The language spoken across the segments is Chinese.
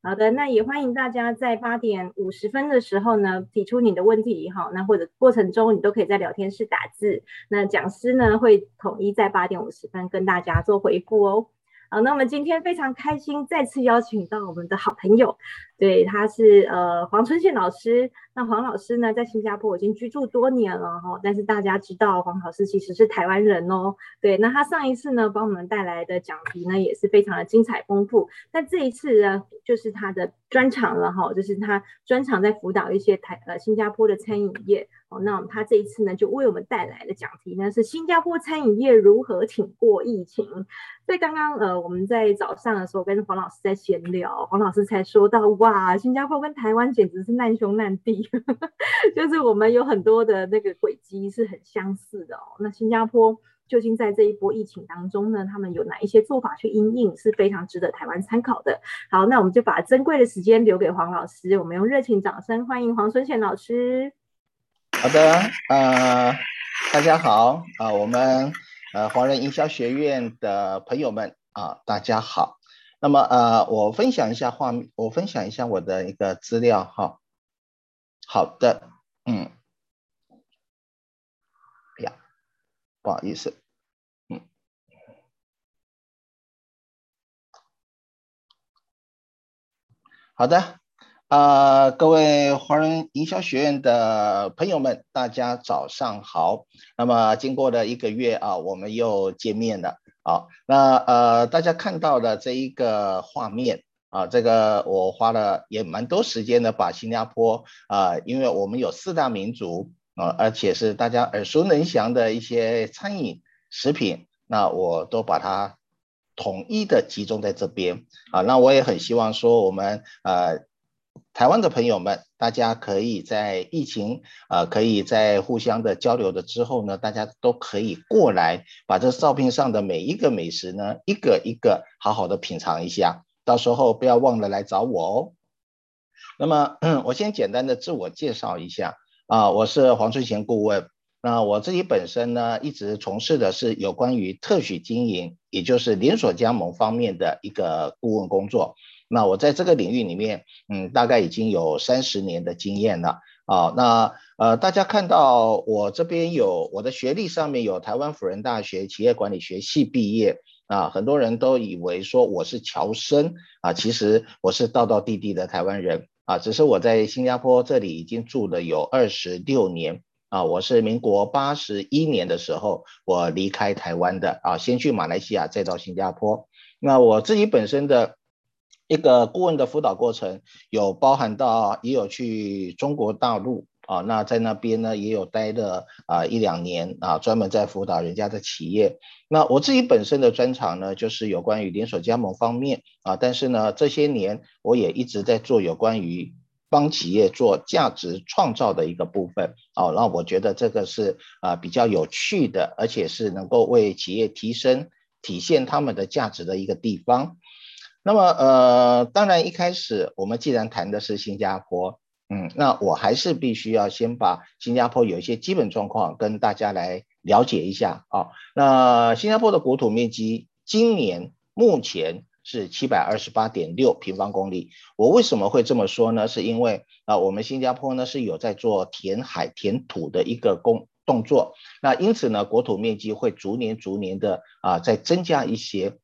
好的，那也欢迎大家在八点五十分的时候呢，提出你的问题哈，那或者过程中你都可以在聊天室打字，那讲师呢会统一在八点五十分跟大家做回复哦。好，那我们今天非常开心，再次邀请到我们的好朋友，对，他是呃黄春宪老师。那黄老师呢，在新加坡已经居住多年了哈，但是大家知道黄老师其实是台湾人哦。对，那他上一次呢，帮我们带来的讲题呢，也是非常的精彩丰富。那这一次呢，就是他的专长了哈，就是他专长在辅导一些台呃新加坡的餐饮业。哦，那他这一次呢，就为我们带来的讲题呢，是新加坡餐饮业如何挺过疫情。所以刚刚呃，我们在早上的时候跟黄老师在闲聊，黄老师才说到，哇，哇新加坡跟台湾简直是难兄难弟，就是我们有很多的那个轨迹是很相似的哦。那新加坡究竟在这一波疫情当中呢，他们有哪一些做法去因应，是非常值得台湾参考的。好，那我们就把珍贵的时间留给黄老师，我们用热情掌声欢迎黄春贤老师。好的，呃，大家好啊、我们呃华人营销学院的朋友们啊、大家好。那么呃，我分享一下画面，我分享一下我的一个资料哈。好的，嗯，哎呀，不好意思，嗯，好的。啊、呃，各位华人营销学院的朋友们，大家早上好。那么经过了一个月啊，我们又见面了。好，那呃，大家看到的这一个画面啊，这个我花了也蛮多时间的，把新加坡啊，因为我们有四大民族啊，而且是大家耳熟能详的一些餐饮食品，那我都把它统一的集中在这边啊。那我也很希望说我们呃。台湾的朋友们，大家可以在疫情、呃，可以在互相的交流的之后呢，大家都可以过来，把这照片上的每一个美食呢，一个一个好好的品尝一下，到时候不要忘了来找我哦。那么，我先简单的自我介绍一下啊，我是黄春贤顾问。那我自己本身呢，一直从事的是有关于特许经营，也就是连锁加盟方面的一个顾问工作。那我在这个领域里面，嗯，大概已经有三十年的经验了啊。那呃，大家看到我这边有我的学历上面有台湾辅仁大学企业管理学系毕业啊，很多人都以为说我是侨生啊，其实我是道道地地的台湾人啊，只是我在新加坡这里已经住了有二十六年啊。我是民国八十一年的时候我离开台湾的啊，先去马来西亚，再到新加坡。那我自己本身的。一个顾问的辅导过程有包含到，也有去中国大陆啊，那在那边呢也有待了啊一两年啊，专门在辅导人家的企业。那我自己本身的专长呢，就是有关于连锁加盟方面啊，但是呢这些年我也一直在做有关于帮企业做价值创造的一个部分啊，那我觉得这个是啊比较有趣的，而且是能够为企业提升体现他们的价值的一个地方。那么呃，当然一开始我们既然谈的是新加坡，嗯，那我还是必须要先把新加坡有一些基本状况跟大家来了解一下啊。那新加坡的国土面积今年目前是七百二十八点六平方公里。我为什么会这么说呢？是因为啊，我们新加坡呢是有在做填海填土的一个工动作，那因此呢，国土面积会逐年逐年的啊再增加一些。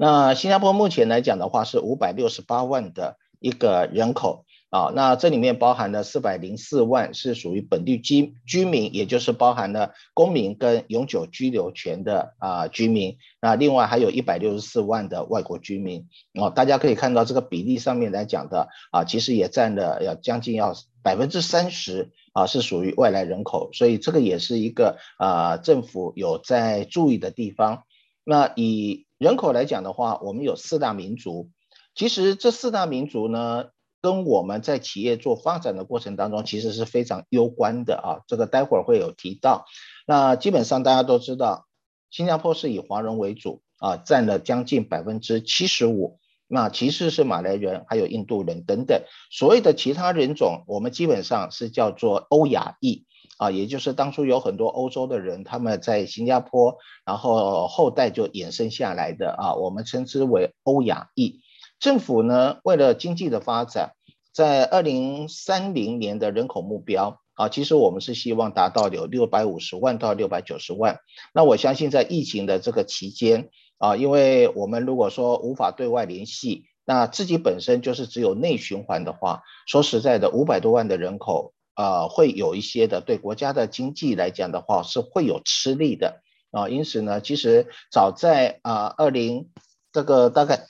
那新加坡目前来讲的话是五百六十八万的一个人口啊，那这里面包含了四百零四万是属于本地居居民，也就是包含了公民跟永久居留权的啊居民，那另外还有一百六十四万的外国居民哦，大家可以看到这个比例上面来讲的啊，其实也占了要将近要百分之三十啊是属于外来人口，所以这个也是一个啊政府有在注意的地方。那以人口来讲的话，我们有四大民族。其实这四大民族呢，跟我们在企业做发展的过程当中，其实是非常攸关的啊。这个待会儿会有提到。那基本上大家都知道，新加坡是以华人为主啊，占了将近百分之七十五。那其次是马来人，还有印度人等等。所谓的其他人种，我们基本上是叫做欧亚裔。啊，也就是当初有很多欧洲的人，他们在新加坡，然后后代就衍生下来的啊，我们称之为欧亚裔。政府呢，为了经济的发展，在二零三零年的人口目标啊，其实我们是希望达到有六百五十万到六百九十万。那我相信在疫情的这个期间啊，因为我们如果说无法对外联系，那自己本身就是只有内循环的话，说实在的，五百多万的人口啊，会有一些的对国家的经济来讲的话是会有吃力的啊。因此呢，其实早在啊二零这个大概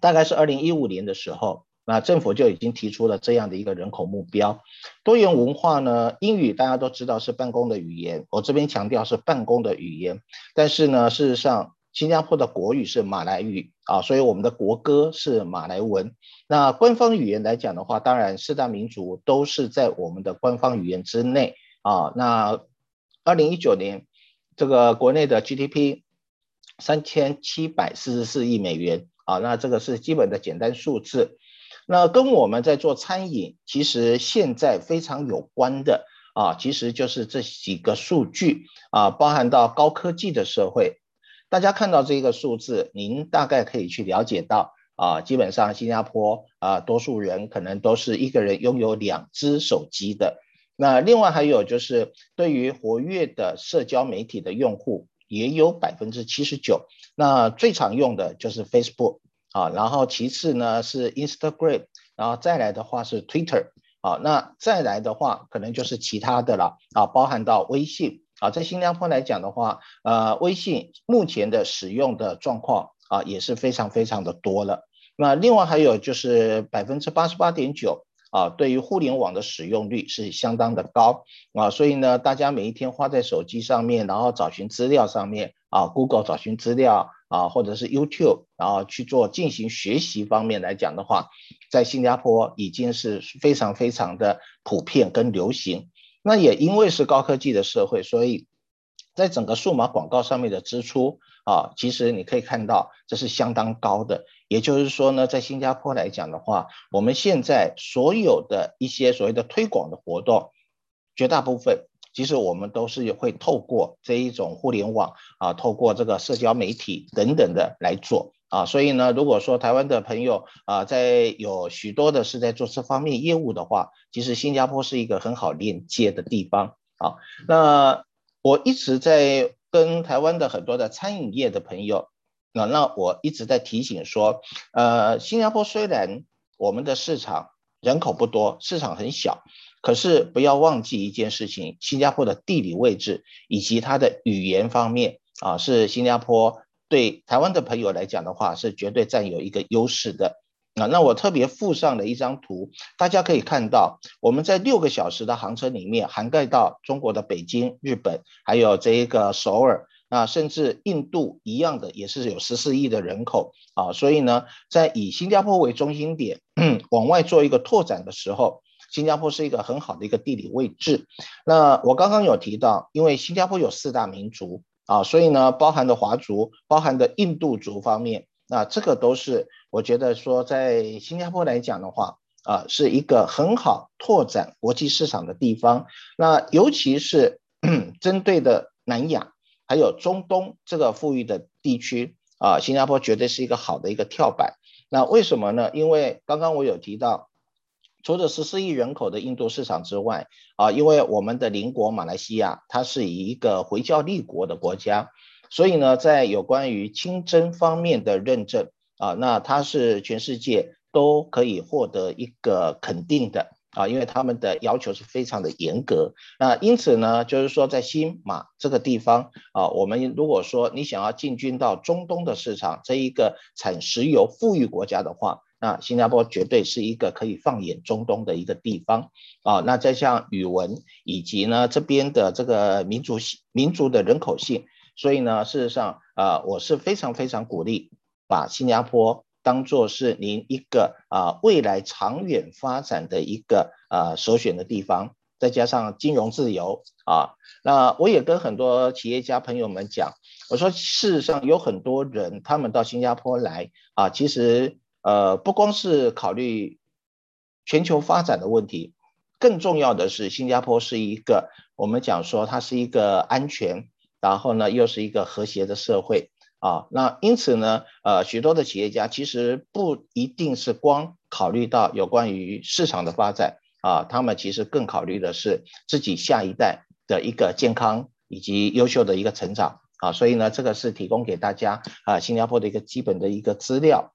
大概是二零一五年的时候。那政府就已经提出了这样的一个人口目标。多元文化呢，英语大家都知道是办公的语言，我这边强调是办公的语言。但是呢，事实上，新加坡的国语是马来语啊，所以我们的国歌是马来文。那官方语言来讲的话，当然四大民族都是在我们的官方语言之内啊。那二零一九年这个国内的 GDP 三千七百四十四亿美元啊，那这个是基本的简单数字。那跟我们在做餐饮，其实现在非常有关的啊，其实就是这几个数据啊，包含到高科技的社会。大家看到这个数字，您大概可以去了解到啊，基本上新加坡啊，多数人可能都是一个人拥有两只手机的。那另外还有就是，对于活跃的社交媒体的用户，也有百分之七十九。那最常用的就是 Facebook。啊，然后其次呢是 Instagram，然后再来的话是 Twitter，啊，那再来的话可能就是其他的了，啊，包含到微信，啊，在新加坡来讲的话，呃，微信目前的使用的状况啊也是非常非常的多了。那另外还有就是百分之八十八点九，啊，对于互联网的使用率是相当的高，啊，所以呢，大家每一天花在手机上面，然后找寻资料上面，啊，Google 找寻资料。啊，或者是 YouTube，然后去做进行学习方面来讲的话，在新加坡已经是非常非常的普遍跟流行。那也因为是高科技的社会，所以在整个数码广告上面的支出啊，其实你可以看到这是相当高的。也就是说呢，在新加坡来讲的话，我们现在所有的一些所谓的推广的活动，绝大部分。其实我们都是会透过这一种互联网啊，透过这个社交媒体等等的来做啊，所以呢，如果说台湾的朋友啊，在有许多的是在做这方面业务的话，其实新加坡是一个很好连接的地方啊。那我一直在跟台湾的很多的餐饮业的朋友，那那我一直在提醒说，呃，新加坡虽然我们的市场人口不多，市场很小。可是不要忘记一件事情，新加坡的地理位置以及它的语言方面啊，是新加坡对台湾的朋友来讲的话，是绝对占有一个优势的啊。那我特别附上了一张图，大家可以看到，我们在六个小时的航程里面，涵盖到中国的北京、日本，还有这一个首尔啊，甚至印度一样的，也是有十四亿的人口啊。所以呢，在以新加坡为中心点 往外做一个拓展的时候。新加坡是一个很好的一个地理位置。那我刚刚有提到，因为新加坡有四大民族啊，所以呢，包含的华族、包含的印度族方面，那这个都是我觉得说，在新加坡来讲的话啊，是一个很好拓展国际市场的地方。那尤其是 针对的南亚还有中东这个富裕的地区啊，新加坡绝对是一个好的一个跳板。那为什么呢？因为刚刚我有提到。除了十四亿人口的印度市场之外，啊，因为我们的邻国马来西亚，它是以一个回教立国的国家，所以呢，在有关于清真方面的认证啊，那它是全世界都可以获得一个肯定的啊，因为他们的要求是非常的严格。那因此呢，就是说在新马这个地方啊，我们如果说你想要进军到中东的市场，这一个产石油富裕国家的话，那新加坡绝对是一个可以放眼中东的一个地方啊。那再像语文以及呢这边的这个民族性、民族的人口性，所以呢，事实上啊，我是非常非常鼓励把新加坡当做是您一个啊未来长远发展的一个啊首选的地方。再加上金融自由啊，那我也跟很多企业家朋友们讲，我说事实上有很多人他们到新加坡来啊，其实。呃，不光是考虑全球发展的问题，更重要的是，新加坡是一个我们讲说它是一个安全，然后呢又是一个和谐的社会啊。那因此呢，呃，许多的企业家其实不一定是光考虑到有关于市场的发展啊，他们其实更考虑的是自己下一代的一个健康以及优秀的一个成长啊。所以呢，这个是提供给大家啊，新加坡的一个基本的一个资料。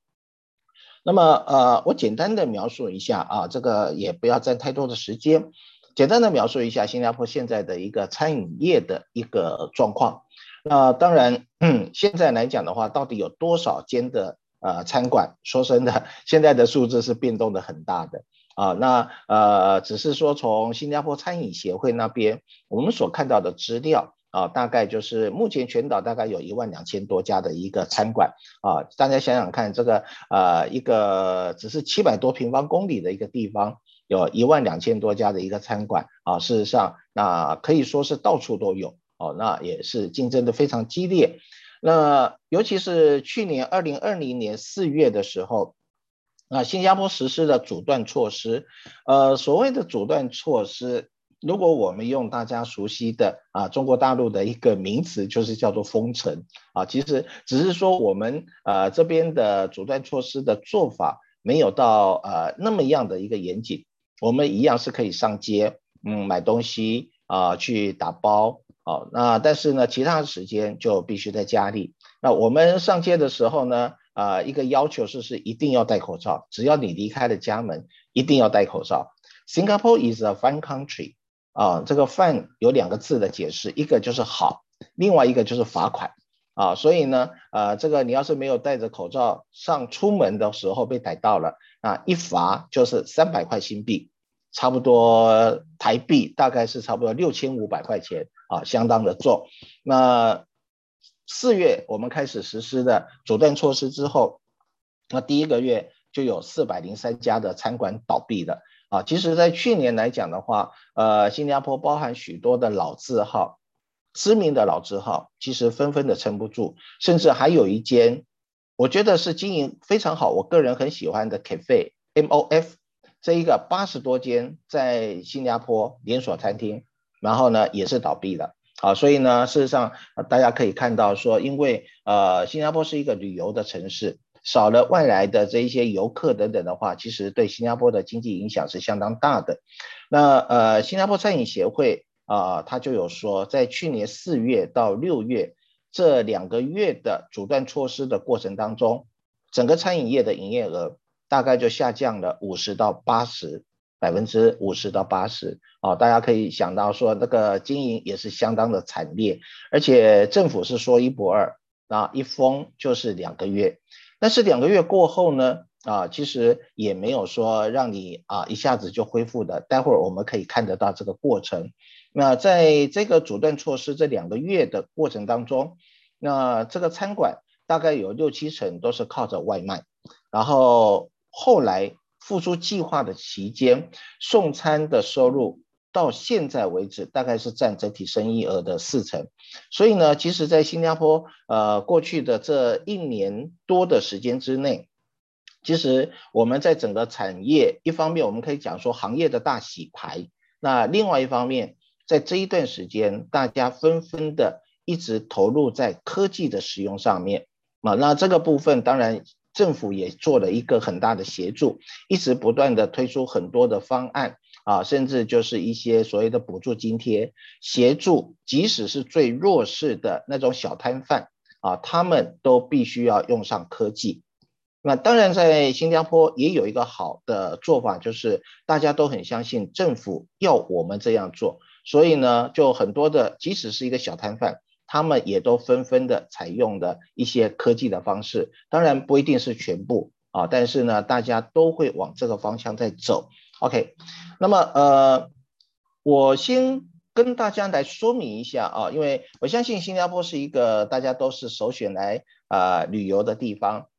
那么呃，我简单的描述一下啊，这个也不要占太多的时间，简单的描述一下新加坡现在的一个餐饮业的一个状况。那当然，嗯，现在来讲的话，到底有多少间的呃餐馆？说真的，现在的数字是变动的很大的啊。那呃，只是说从新加坡餐饮协会那边我们所看到的资料。啊，大概就是目前全岛大概有一万两千多家的一个餐馆啊，大家想想看，这个呃一个只是七百多平方公里的一个地方，有一万两千多家的一个餐馆啊，事实上那可以说是到处都有哦，那也是竞争的非常激烈。那尤其是去年二零二零年四月的时候，那新加坡实施了阻断措施，呃，所谓的阻断措施。如果我们用大家熟悉的啊中国大陆的一个名词，就是叫做封城啊，其实只是说我们呃这边的阻断措施的做法没有到呃那么样的一个严谨，我们一样是可以上街嗯买东西啊去打包好，那但是呢其他的时间就必须在家里。那我们上街的时候呢啊一个要求是是一定要戴口罩，只要你离开了家门一定要戴口罩。Singapore is a fine country。啊，这个犯有两个字的解释，一个就是好，另外一个就是罚款啊。所以呢，呃，这个你要是没有戴着口罩上出门的时候被逮到了啊，一罚就是三百块新币，差不多台币大概是差不多六千五百块钱啊，相当的重。那四月我们开始实施的阻断措施之后，那第一个月就有四百零三家的餐馆倒闭了。啊，其实，在去年来讲的话，呃，新加坡包含许多的老字号，知名的老字号，其实纷纷的撑不住，甚至还有一间，我觉得是经营非常好，我个人很喜欢的 cafe MOF，这一个八十多间在新加坡连锁餐厅，然后呢也是倒闭了。啊，所以呢，事实上大家可以看到说，因为呃，新加坡是一个旅游的城市。少了外来的这一些游客等等的话，其实对新加坡的经济影响是相当大的。那呃，新加坡餐饮协会啊、呃，他就有说，在去年四月到六月这两个月的阻断措施的过程当中，整个餐饮业的营业额大概就下降了五十到八十百分之五十到八十。啊，大家可以想到说，那个经营也是相当的惨烈，而且政府是说一不二，啊，一封就是两个月。但是两个月过后呢，啊，其实也没有说让你啊一下子就恢复的。待会儿我们可以看得到这个过程。那在这个阻断措施这两个月的过程当中，那这个餐馆大概有六七成都是靠着外卖，然后后来复苏计划的期间，送餐的收入。到现在为止，大概是占整体生意额的四成。所以呢，其实，在新加坡，呃，过去的这一年多的时间之内，其实我们在整个产业，一方面我们可以讲说行业的大洗牌，那另外一方面，在这一段时间，大家纷纷的一直投入在科技的使用上面啊，那这个部分当然政府也做了一个很大的协助，一直不断的推出很多的方案。啊，甚至就是一些所谓的补助津贴，协助即使是最弱势的那种小摊贩啊，他们都必须要用上科技。那当然，在新加坡也有一个好的做法，就是大家都很相信政府要我们这样做，所以呢，就很多的即使是一个小摊贩，他们也都纷纷的采用的一些科技的方式。当然不一定是全部啊，但是呢，大家都会往这个方向在走。OK，那么呃，我先跟大家来说明一下啊，因为我相信新加坡是一个大家都是首选来啊、呃、旅游的地方，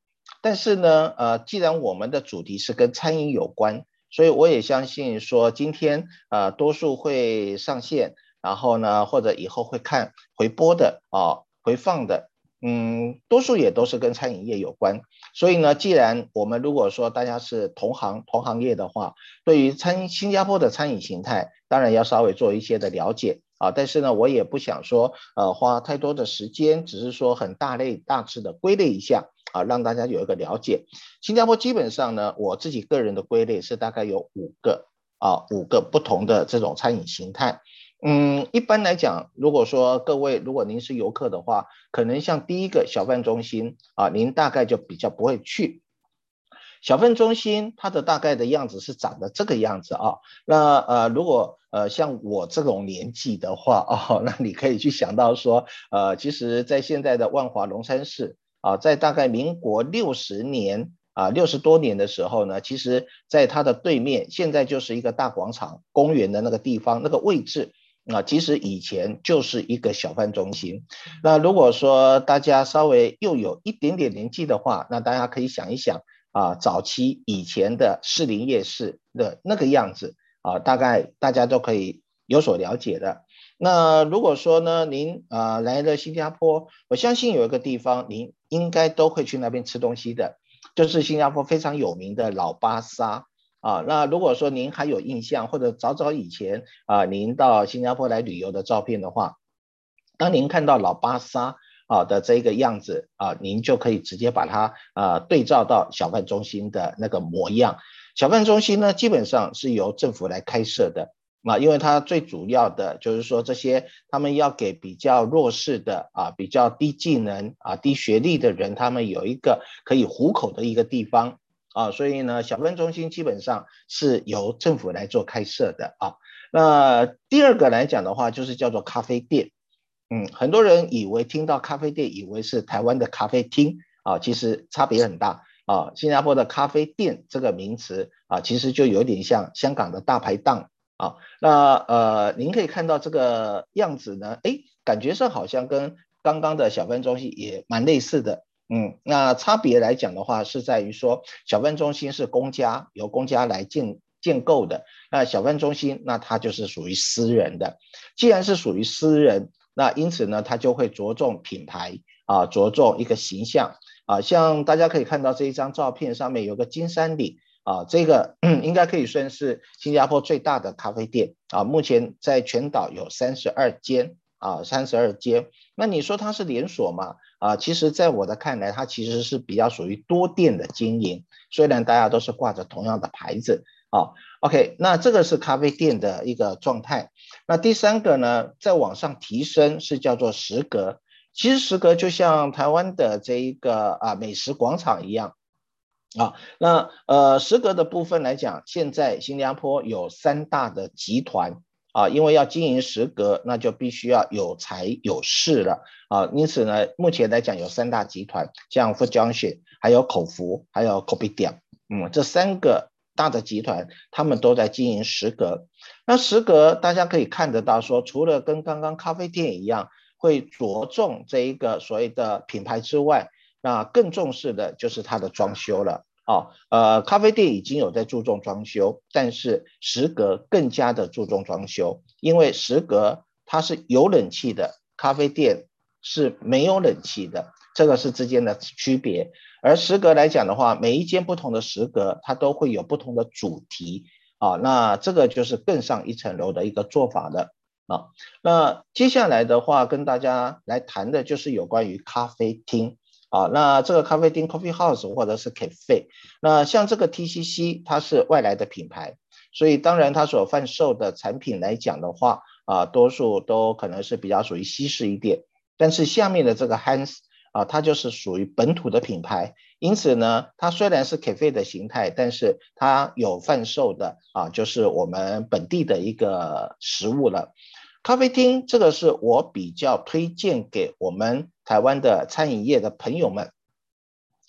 但是呢，呃，既然我们的主题是跟餐饮有关，所以我也相信说今天啊、呃、多数会上线，然后呢，或者以后会看回播的啊回放的。嗯，多数也都是跟餐饮业有关，所以呢，既然我们如果说大家是同行同行业的话，对于餐新加坡的餐饮形态，当然要稍微做一些的了解啊，但是呢，我也不想说呃花太多的时间，只是说很大类大致的归类一下啊，让大家有一个了解。新加坡基本上呢，我自己个人的归类是大概有五个啊，五个不同的这种餐饮形态。嗯，一般来讲，如果说各位如果您是游客的话，可能像第一个小贩中心啊，您大概就比较不会去。小贩中心它的大概的样子是长得这个样子啊。那呃，如果呃像我这种年纪的话哦，那你可以去想到说，呃，其实在现在的万华龙山寺啊，在大概民国六十年啊六十多年的时候呢，其实在它的对面，现在就是一个大广场公园的那个地方那个位置。啊，其实以前就是一个小贩中心。那如果说大家稍微又有一点点年纪的话，那大家可以想一想啊，早期以前的士林夜市的那个样子啊，大概大家都可以有所了解的。那如果说呢，您啊来了新加坡，我相信有一个地方您应该都会去那边吃东西的，就是新加坡非常有名的老巴沙。啊，那如果说您还有印象，或者早早以前啊，您到新加坡来旅游的照片的话，当您看到老巴沙啊的这个样子啊，您就可以直接把它啊对照到小贩中心的那个模样。小贩中心呢，基本上是由政府来开设的啊，因为它最主要的就是说这些他们要给比较弱势的啊、比较低技能啊、低学历的人，他们有一个可以糊口的一个地方。啊，所以呢，小分中心基本上是由政府来做开设的啊。那第二个来讲的话，就是叫做咖啡店。嗯，很多人以为听到咖啡店，以为是台湾的咖啡厅啊，其实差别很大啊。新加坡的咖啡店这个名词啊，其实就有点像香港的大排档啊。那呃，您可以看到这个样子呢，哎，感觉上好像跟刚刚的小分中心也蛮类似的。嗯，那差别来讲的话，是在于说，小贩中心是公家由公家来建建构的，那小贩中心那它就是属于私人的。既然是属于私人，那因此呢，它就会着重品牌啊，着重一个形象啊。像大家可以看到这一张照片上面有个金山顶啊，这个 应该可以算是新加坡最大的咖啡店啊，目前在全岛有三十二间。啊，三十二间，那你说它是连锁吗？啊，其实在我的看来，它其实是比较属于多店的经营，虽然大家都是挂着同样的牌子啊。OK，那这个是咖啡店的一个状态。那第三个呢，再往上提升是叫做食阁，其实食阁就像台湾的这一个啊美食广场一样啊。那呃食阁的部分来讲，现在新加坡有三大的集团。啊，因为要经营食阁，那就必须要有财有势了啊。因此呢，目前来讲有三大集团，像 Food Junction，还有口福，还有 c o p i d i a 嗯，这三个大的集团，他们都在经营食阁。那食阁大家可以看得到说，说除了跟刚刚咖啡店一样，会着重这一个所谓的品牌之外，那更重视的就是它的装修了。哦，呃，咖啡店已经有在注重装修，但是食阁更加的注重装修，因为食阁它是有冷气的，咖啡店是没有冷气的，这个是之间的区别。而食阁来讲的话，每一间不同的食阁，它都会有不同的主题，啊、那这个就是更上一层楼的一个做法的啊。那接下来的话，跟大家来谈的就是有关于咖啡厅。啊，那这个咖啡厅 （coffee house） 或者是 cafe，那像这个 TCC，它是外来的品牌，所以当然它所贩售的产品来讲的话，啊，多数都可能是比较属于西式一点。但是下面的这个 Hans 啊，它就是属于本土的品牌，因此呢，它虽然是 cafe 的形态，但是它有贩售的啊，就是我们本地的一个食物了。咖啡厅这个是我比较推荐给我们台湾的餐饮业的朋友们，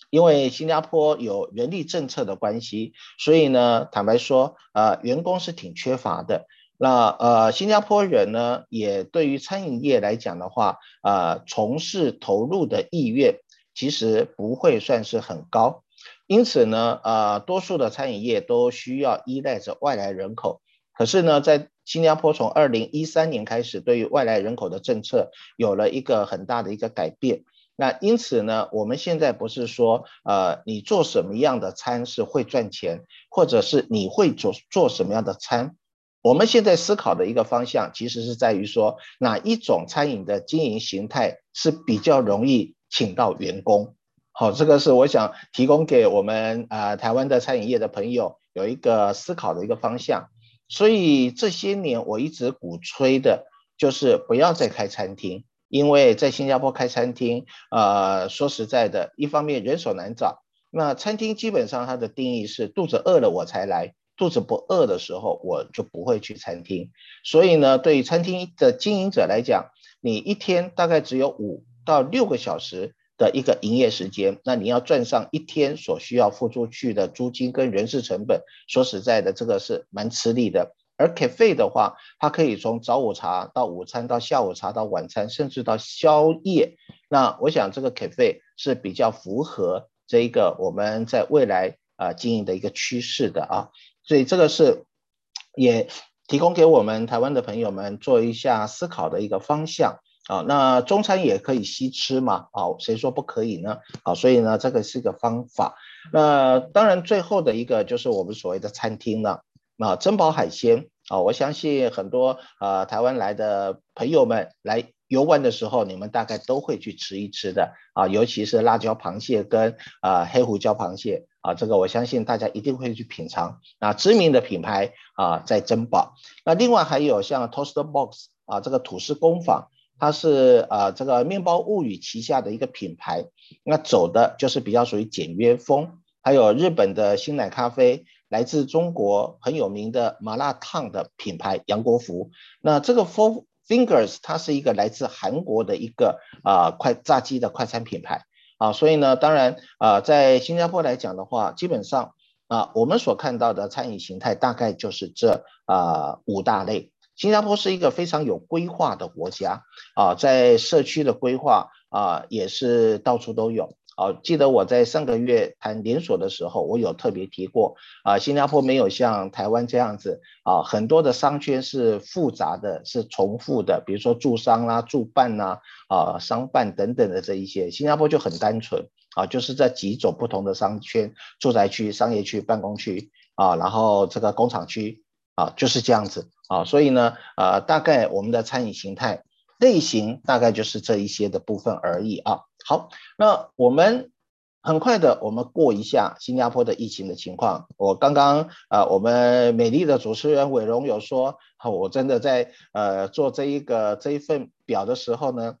因为新加坡有人力政策的关系，所以呢，坦白说，呃，员工是挺缺乏的。那呃，新加坡人呢，也对于餐饮业来讲的话，呃，从事投入的意愿其实不会算是很高，因此呢，呃，多数的餐饮业都需要依赖着外来人口。可是呢，在新加坡从二零一三年开始，对于外来人口的政策有了一个很大的一个改变。那因此呢，我们现在不是说，呃，你做什么样的餐是会赚钱，或者是你会做做什么样的餐，我们现在思考的一个方向，其实是在于说哪一种餐饮的经营形态是比较容易请到员工。好，这个是我想提供给我们啊、呃、台湾的餐饮业的朋友有一个思考的一个方向。所以这些年我一直鼓吹的就是不要再开餐厅，因为在新加坡开餐厅，呃，说实在的，一方面人手难找，那餐厅基本上它的定义是肚子饿了我才来。肚子不饿的时候，我就不会去餐厅。所以呢，对于餐厅的经营者来讲，你一天大概只有五到六个小时的一个营业时间，那你要赚上一天所需要付出去的租金跟人事成本，说实在的，这个是蛮吃力的。而 cafe 的话，它可以从早午茶到午餐到下午茶到晚餐，甚至到宵夜。那我想这个 cafe 是比较符合这一个我们在未来啊、经营的一个趋势的啊。所以这个是也提供给我们台湾的朋友们做一下思考的一个方向啊。那中餐也可以西吃嘛？啊，谁说不可以呢？啊，所以呢，这个是一个方法。那当然，最后的一个就是我们所谓的餐厅了。啊，珍宝海鲜啊，我相信很多啊台湾来的朋友们来游玩的时候，你们大概都会去吃一吃的啊，尤其是辣椒螃蟹跟啊黑胡椒螃蟹。啊，这个我相信大家一定会去品尝。那知名的品牌啊，在珍宝。那另外还有像 Toast Box 啊，这个吐司工坊，它是啊这个面包物语旗下的一个品牌。那走的就是比较属于简约风。还有日本的新奶咖啡，来自中国很有名的麻辣烫的品牌杨国福。那这个 Four Fingers 它是一个来自韩国的一个啊快炸鸡的快餐品牌。啊，所以呢，当然啊，在新加坡来讲的话，基本上啊，我们所看到的餐饮形态大概就是这啊五大类。新加坡是一个非常有规划的国家啊，在社区的规划啊，也是到处都有。啊，记得我在上个月谈连锁的时候，我有特别提过啊，新加坡没有像台湾这样子啊，很多的商圈是复杂的，是重复的，比如说住商啦、住办呐、啊、啊商办等等的这一些，新加坡就很单纯啊，就是这几种不同的商圈：住宅区、商业区、办公区啊，然后这个工厂区啊，就是这样子啊，所以呢，呃，大概我们的餐饮形态。类型大概就是这一些的部分而已啊。好，那我们很快的，我们过一下新加坡的疫情的情况。我刚刚啊，我们美丽的主持人伟荣有说，我真的在呃做这一个这一份表的时候呢，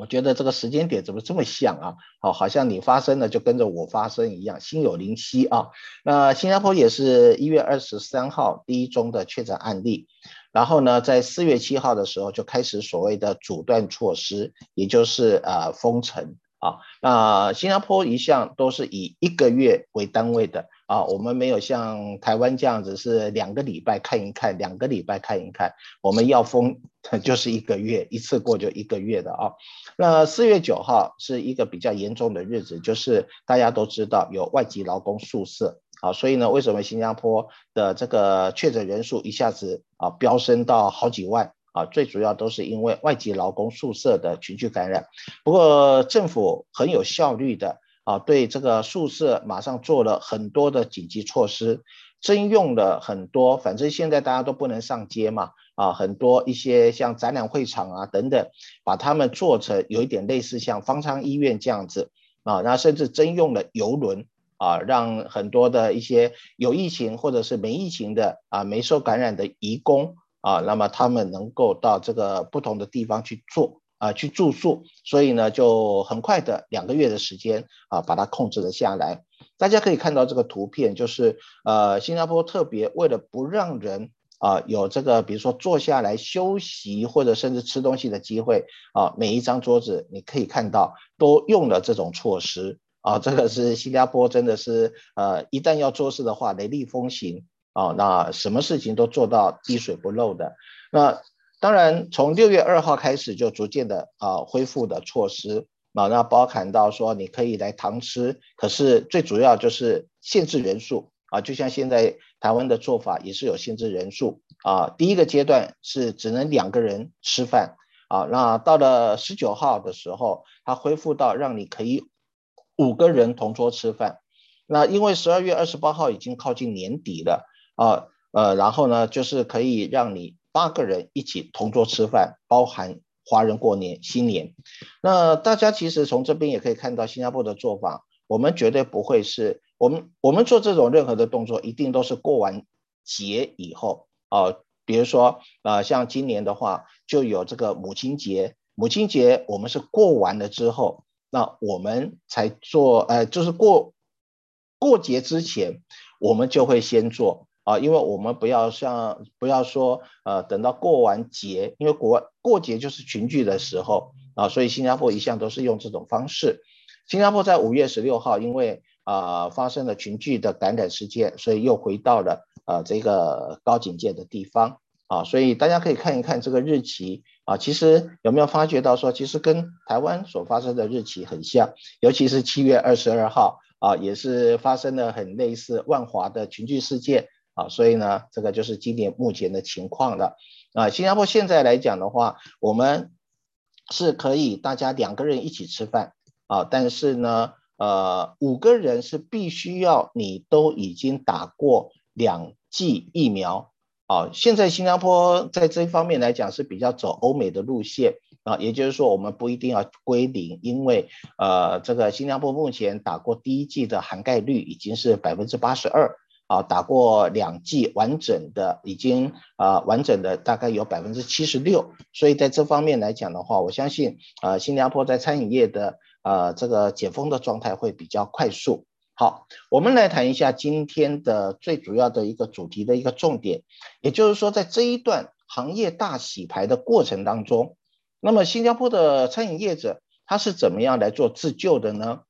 我觉得这个时间点怎么这么像啊？好，好像你发生了就跟着我发生一样，心有灵犀啊。那新加坡也是一月二十三号第一宗的确诊案例。然后呢，在四月七号的时候就开始所谓的阻断措施，也就是呃封城啊。那新加坡一向都是以一个月为单位的啊，我们没有像台湾这样子是两个礼拜看一看，两个礼拜看一看，我们要封 就是一个月，一次过就一个月的啊。那四月九号是一个比较严重的日子，就是大家都知道有外籍劳工宿舍。啊，所以呢，为什么新加坡的这个确诊人数一下子啊飙升到好几万啊？最主要都是因为外籍劳工宿舍的群聚感染。不过政府很有效率的啊，对这个宿舍马上做了很多的紧急措施，征用了很多，反正现在大家都不能上街嘛啊，很多一些像展览会场啊等等，把他们做成有一点类似像方舱医院这样子啊，那甚至征用了游轮。啊，让很多的一些有疫情或者是没疫情的啊，没受感染的移工啊，那么他们能够到这个不同的地方去做啊，去住宿，所以呢，就很快的两个月的时间啊，把它控制了下来。大家可以看到这个图片，就是呃，新加坡特别为了不让人啊有这个，比如说坐下来休息或者甚至吃东西的机会啊，每一张桌子你可以看到都用了这种措施。啊，这个是新加坡，真的是呃，一旦要做事的话，雷厉风行啊，那什么事情都做到滴水不漏的。那当然，从六月二号开始就逐渐的啊恢复的措施啊，那包含到说你可以来堂吃，可是最主要就是限制人数啊，就像现在台湾的做法也是有限制人数啊。第一个阶段是只能两个人吃饭啊，那到了十九号的时候，它恢复到让你可以。五个人同桌吃饭，那因为十二月二十八号已经靠近年底了啊，呃，然后呢，就是可以让你八个人一起同桌吃饭，包含华人过年新年。那大家其实从这边也可以看到新加坡的做法，我们绝对不会是我们我们做这种任何的动作，一定都是过完节以后啊、比如说啊、呃，像今年的话，就有这个母亲节，母亲节我们是过完了之后，那我们才做，呃，就是过过节之前，我们就会先做。啊，因为我们不要像不要说呃，等到过完节，因为过过节就是群聚的时候啊，所以新加坡一向都是用这种方式。新加坡在五月十六号，因为啊、发生了群聚的感染事件，所以又回到了呃这个高警戒的地方啊，所以大家可以看一看这个日期啊，其实有没有发觉到说，其实跟台湾所发生的日期很像，尤其是七月二十二号啊，也是发生了很类似万华的群聚事件。啊，所以呢，这个就是今年目前的情况了。啊，新加坡现在来讲的话，我们是可以大家两个人一起吃饭啊，但是呢，呃，五个人是必须要你都已经打过两剂疫苗啊。现在新加坡在这方面来讲是比较走欧美的路线啊，也就是说我们不一定要归零，因为呃，这个新加坡目前打过第一剂的涵盖率已经是百分之八十二。啊，打过两剂完整的，已经啊完整的大概有百分之七十六，所以在这方面来讲的话，我相信啊新加坡在餐饮业的啊这个解封的状态会比较快速。好，我们来谈一下今天的最主要的一个主题的一个重点，也就是说在这一段行业大洗牌的过程当中，那么新加坡的餐饮业者他是怎么样来做自救的呢？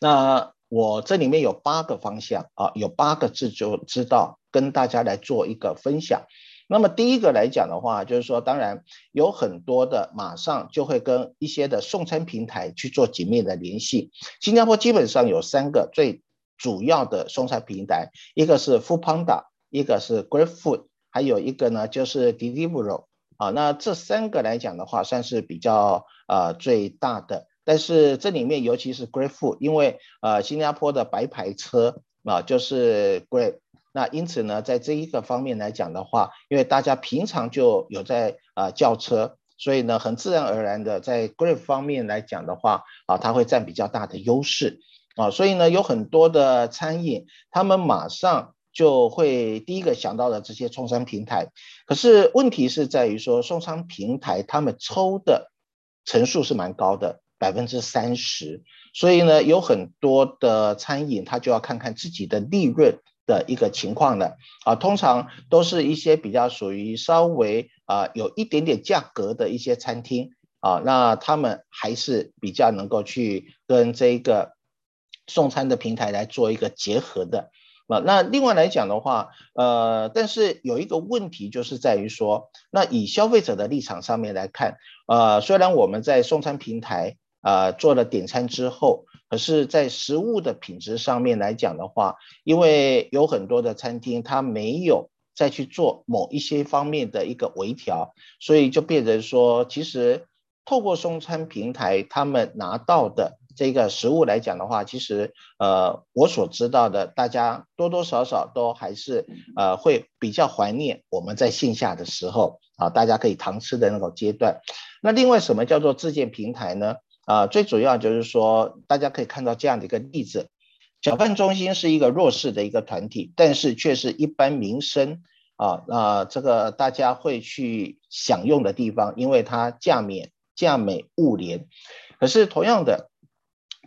那我这里面有八个方向啊，有八个自就知道，跟大家来做一个分享。那么第一个来讲的话，就是说，当然有很多的马上就会跟一些的送餐平台去做紧密的联系。新加坡基本上有三个最主要的送餐平台，一个是 Foodpanda，一个是 GrabFood，还有一个呢就是 Deliveroo 啊。那这三个来讲的话，算是比较呃最大的。但是这里面，尤其是 GrabFood，因为呃新加坡的白牌车啊就是 Grab，那因此呢，在这一个方面来讲的话，因为大家平常就有在啊、叫车，所以呢，很自然而然的在 Grab 方面来讲的话啊，它会占比较大的优势啊，所以呢，有很多的餐饮，他们马上就会第一个想到的这些送餐平台，可是问题是在于说送餐平台他们抽的成数是蛮高的。百分之三十，所以呢，有很多的餐饮，他就要看看自己的利润的一个情况了啊。通常都是一些比较属于稍微啊有一点点价格的一些餐厅啊，那他们还是比较能够去跟这个送餐的平台来做一个结合的啊。那另外来讲的话，呃，但是有一个问题就是在于说，那以消费者的立场上面来看，呃，虽然我们在送餐平台。呃，做了点餐之后，可是，在食物的品质上面来讲的话，因为有很多的餐厅它没有再去做某一些方面的一个微调，所以就变成说，其实透过送餐平台他们拿到的这个食物来讲的话，其实呃，我所知道的，大家多多少少都还是呃会比较怀念我们在线下的时候啊，大家可以堂吃的那种阶段。那另外什么叫做自建平台呢？啊，最主要就是说，大家可以看到这样的一个例子，搅拌中心是一个弱势的一个团体，但是却是一般民生啊，那这个大家会去享用的地方，因为它价免、价美、物廉。可是同样的，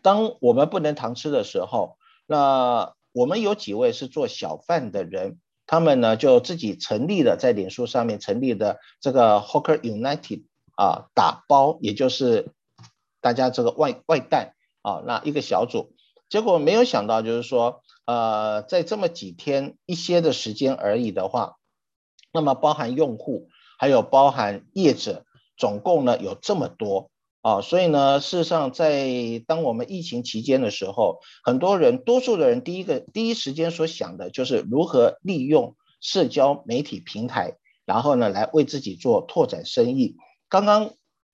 当我们不能堂吃的时候，那我们有几位是做小贩的人，他们呢就自己成立了在脸书上面成立的这个 Hawker United 啊，打包，也就是。大家这个外外带啊，那一个小组，结果没有想到，就是说，呃，在这么几天一些的时间而已的话，那么包含用户，还有包含业者，总共呢有这么多啊，所以呢，事实上在当我们疫情期间的时候，很多人，多数的人第一个第一时间所想的就是如何利用社交媒体平台，然后呢来为自己做拓展生意。刚刚。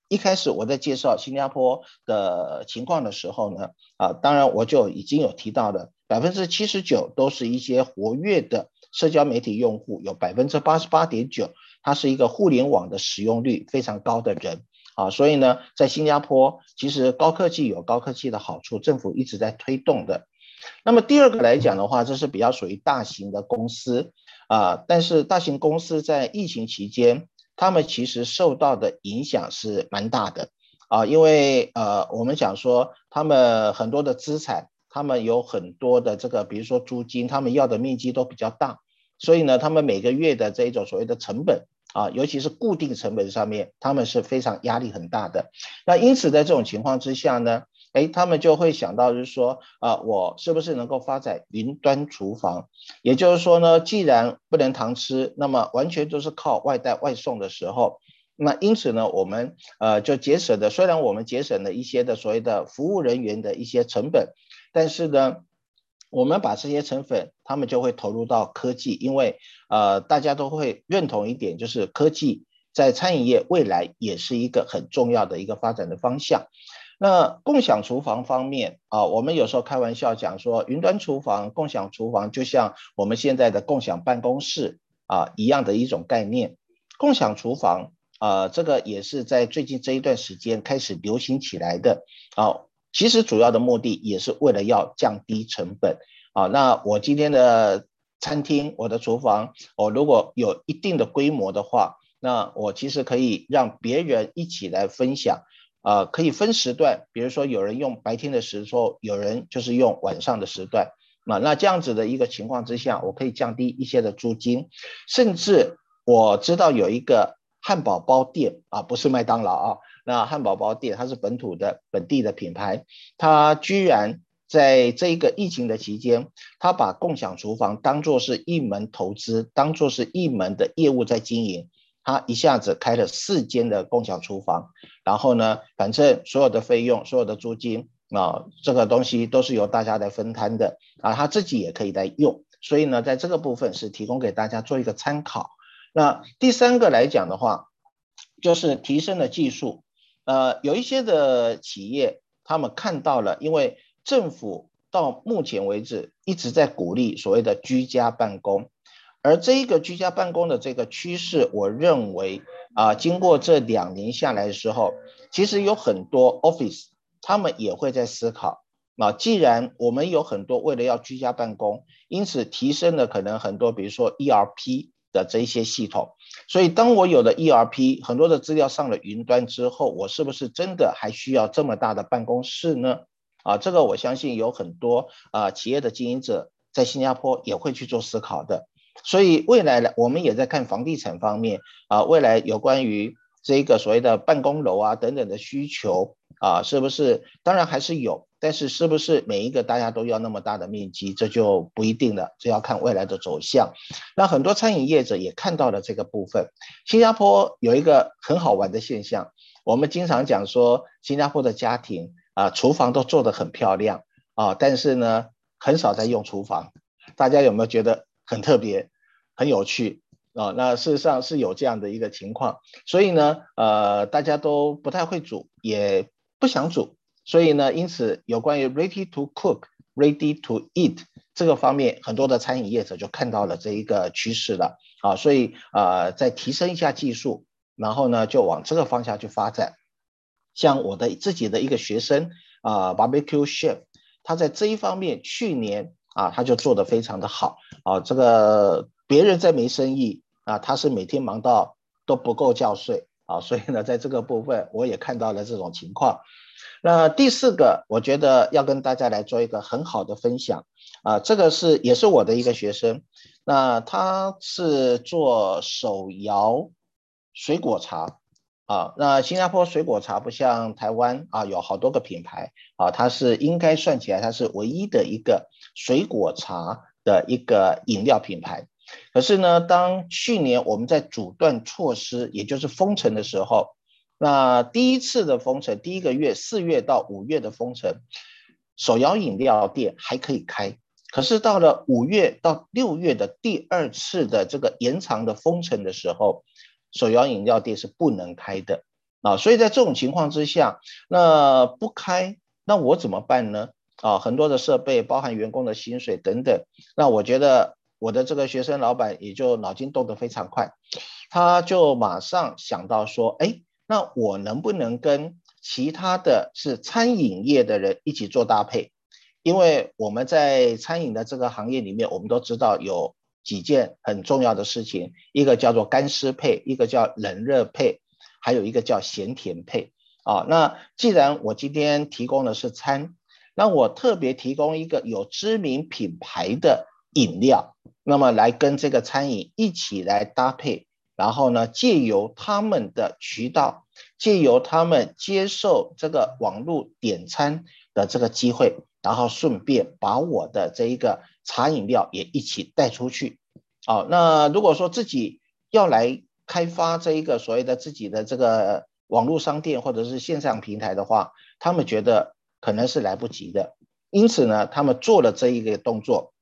一开始我在介绍新加坡的情况的时候呢，啊，当然我就已经有提到了，百分之七十九都是一些活跃的社交媒体用户有百分之八十八点九，他是一个互联网的使用率非常高的人啊，所以呢，在新加坡其实高科技有高科技的好处，政府一直在推动的。那么第二个来讲的话，这是比较属于大型的公司啊，但是大型公司在疫情期间，他们其实受到的影响是蛮大的啊，因为呃，我们讲说他们很多的资产，他们有很多的这个，比如说租金，他们要的面积都比较大，所以呢，他们每个月的这一种所谓的成本啊，尤其是固定成本上面，他们是非常压力很大的。那因此在这种情况之下呢，哎，他们就会想到，就是说，啊，我是不是能够发展云端厨房？也就是说呢，既然不能堂吃，那么完全都是靠外带外送的时候，那因此呢，我们呃就节省的，虽然我们节省了一些的所谓的服务人员的一些成本，但是呢，我们把这些成本，他们就会投入到科技，因为呃大家都会认同一点，就是科技在餐饮业未来也是一个很重要的一个发展的方向。那共享厨房方面啊，我们有时候开玩笑讲说，云端厨房、共享厨房就像我们现在的共享办公室啊一样的一种概念。共享厨房啊，这个也是在最近这一段时间开始流行起来的啊。其实主要的目的也是为了要降低成本啊。那我今天的餐厅，我的厨房，我如果有一定的规模的话，那我其实可以让别人一起来分享。呃，可以分时段，比如说有人用白天的时候，有人就是用晚上的时段，那，那这样子的一个情况之下，我可以降低一些的租金，甚至我知道有一个汉堡包店啊，不是麦当劳啊，那汉堡包店它是本土的本地的品牌，它居然在这一个疫情的期间，它把共享厨房当作是一门投资，当作是一门的业务在经营。他一下子开了四间的共享厨房，然后呢，反正所有的费用、所有的租金啊，这个东西都是由大家来分摊的啊，他自己也可以来用，所以呢，在这个部分是提供给大家做一个参考。那第三个来讲的话，就是提升了技术，呃，有一些的企业他们看到了，因为政府到目前为止一直在鼓励所谓的居家办公。而这一个居家办公的这个趋势，我认为啊，经过这两年下来的时候，其实有很多 office 他们也会在思考啊，既然我们有很多为了要居家办公，因此提升了可能很多，比如说 ERP 的这一些系统，所以当我有了 ERP，很多的资料上了云端之后，我是不是真的还需要这么大的办公室呢？啊，这个我相信有很多啊企业的经营者在新加坡也会去做思考的。所以未来呢，我们也在看房地产方面啊，未来有关于这个所谓的办公楼啊等等的需求啊，是不是？当然还是有，但是是不是每一个大家都要那么大的面积，这就不一定了，这要看未来的走向。那很多餐饮业者也看到了这个部分。新加坡有一个很好玩的现象，我们经常讲说，新加坡的家庭啊，厨房都做得很漂亮啊，但是呢，很少在用厨房。大家有没有觉得？很特别，很有趣啊！那事实上是有这样的一个情况，所以呢，呃，大家都不太会煮，也不想煮，所以呢，因此有关于 ready to cook、ready to eat 这个方面，很多的餐饮业者就看到了这一个趋势了啊！所以啊，再提升一下技术，然后呢，就往这个方向去发展。像我的自己的一个学生啊，barbecue chef，他在这一方面去年。啊，他就做得非常的好啊，这个别人在没生意啊，他是每天忙到都不够觉睡啊，所以呢，在这个部分我也看到了这种情况。那第四个，我觉得要跟大家来做一个很好的分享啊，这个是也是我的一个学生，那他是做手摇水果茶。啊，那新加坡水果茶不像台湾啊，有好多个品牌啊，它是应该算起来，它是唯一的一个水果茶的一个饮料品牌。可是呢，当去年我们在阻断措施，也就是封城的时候，那第一次的封城，第一个月四月到五月的封城，手摇饮料店还可以开。可是到了五月到六月的第二次的这个延长的封城的时候，手摇饮料店是不能开的啊，所以在这种情况之下，那不开，那我怎么办呢？啊，很多的设备，包含员工的薪水等等，那我觉得我的这个学生老板也就脑筋动得非常快，他就马上想到说，哎，那我能不能跟其他的是餐饮业的人一起做搭配？因为我们在餐饮的这个行业里面，我们都知道有几件很重要的事情，一个叫做干湿配，一个叫冷热配，还有一个叫咸甜配。啊，那既然我今天提供的是餐，那我特别提供一个有知名品牌的饮料，那么来跟这个餐饮一起来搭配，然后呢，借由他们的渠道，借由他们接受这个网络点餐的这个机会，然后顺便把我的这一个茶饮料也一起带出去。哦，那如果说自己要来开发这一个所谓的自己的这个。网络商店或者是线上平台的话，他们觉得可能是来不及的，因此呢，他们做了这一个动作，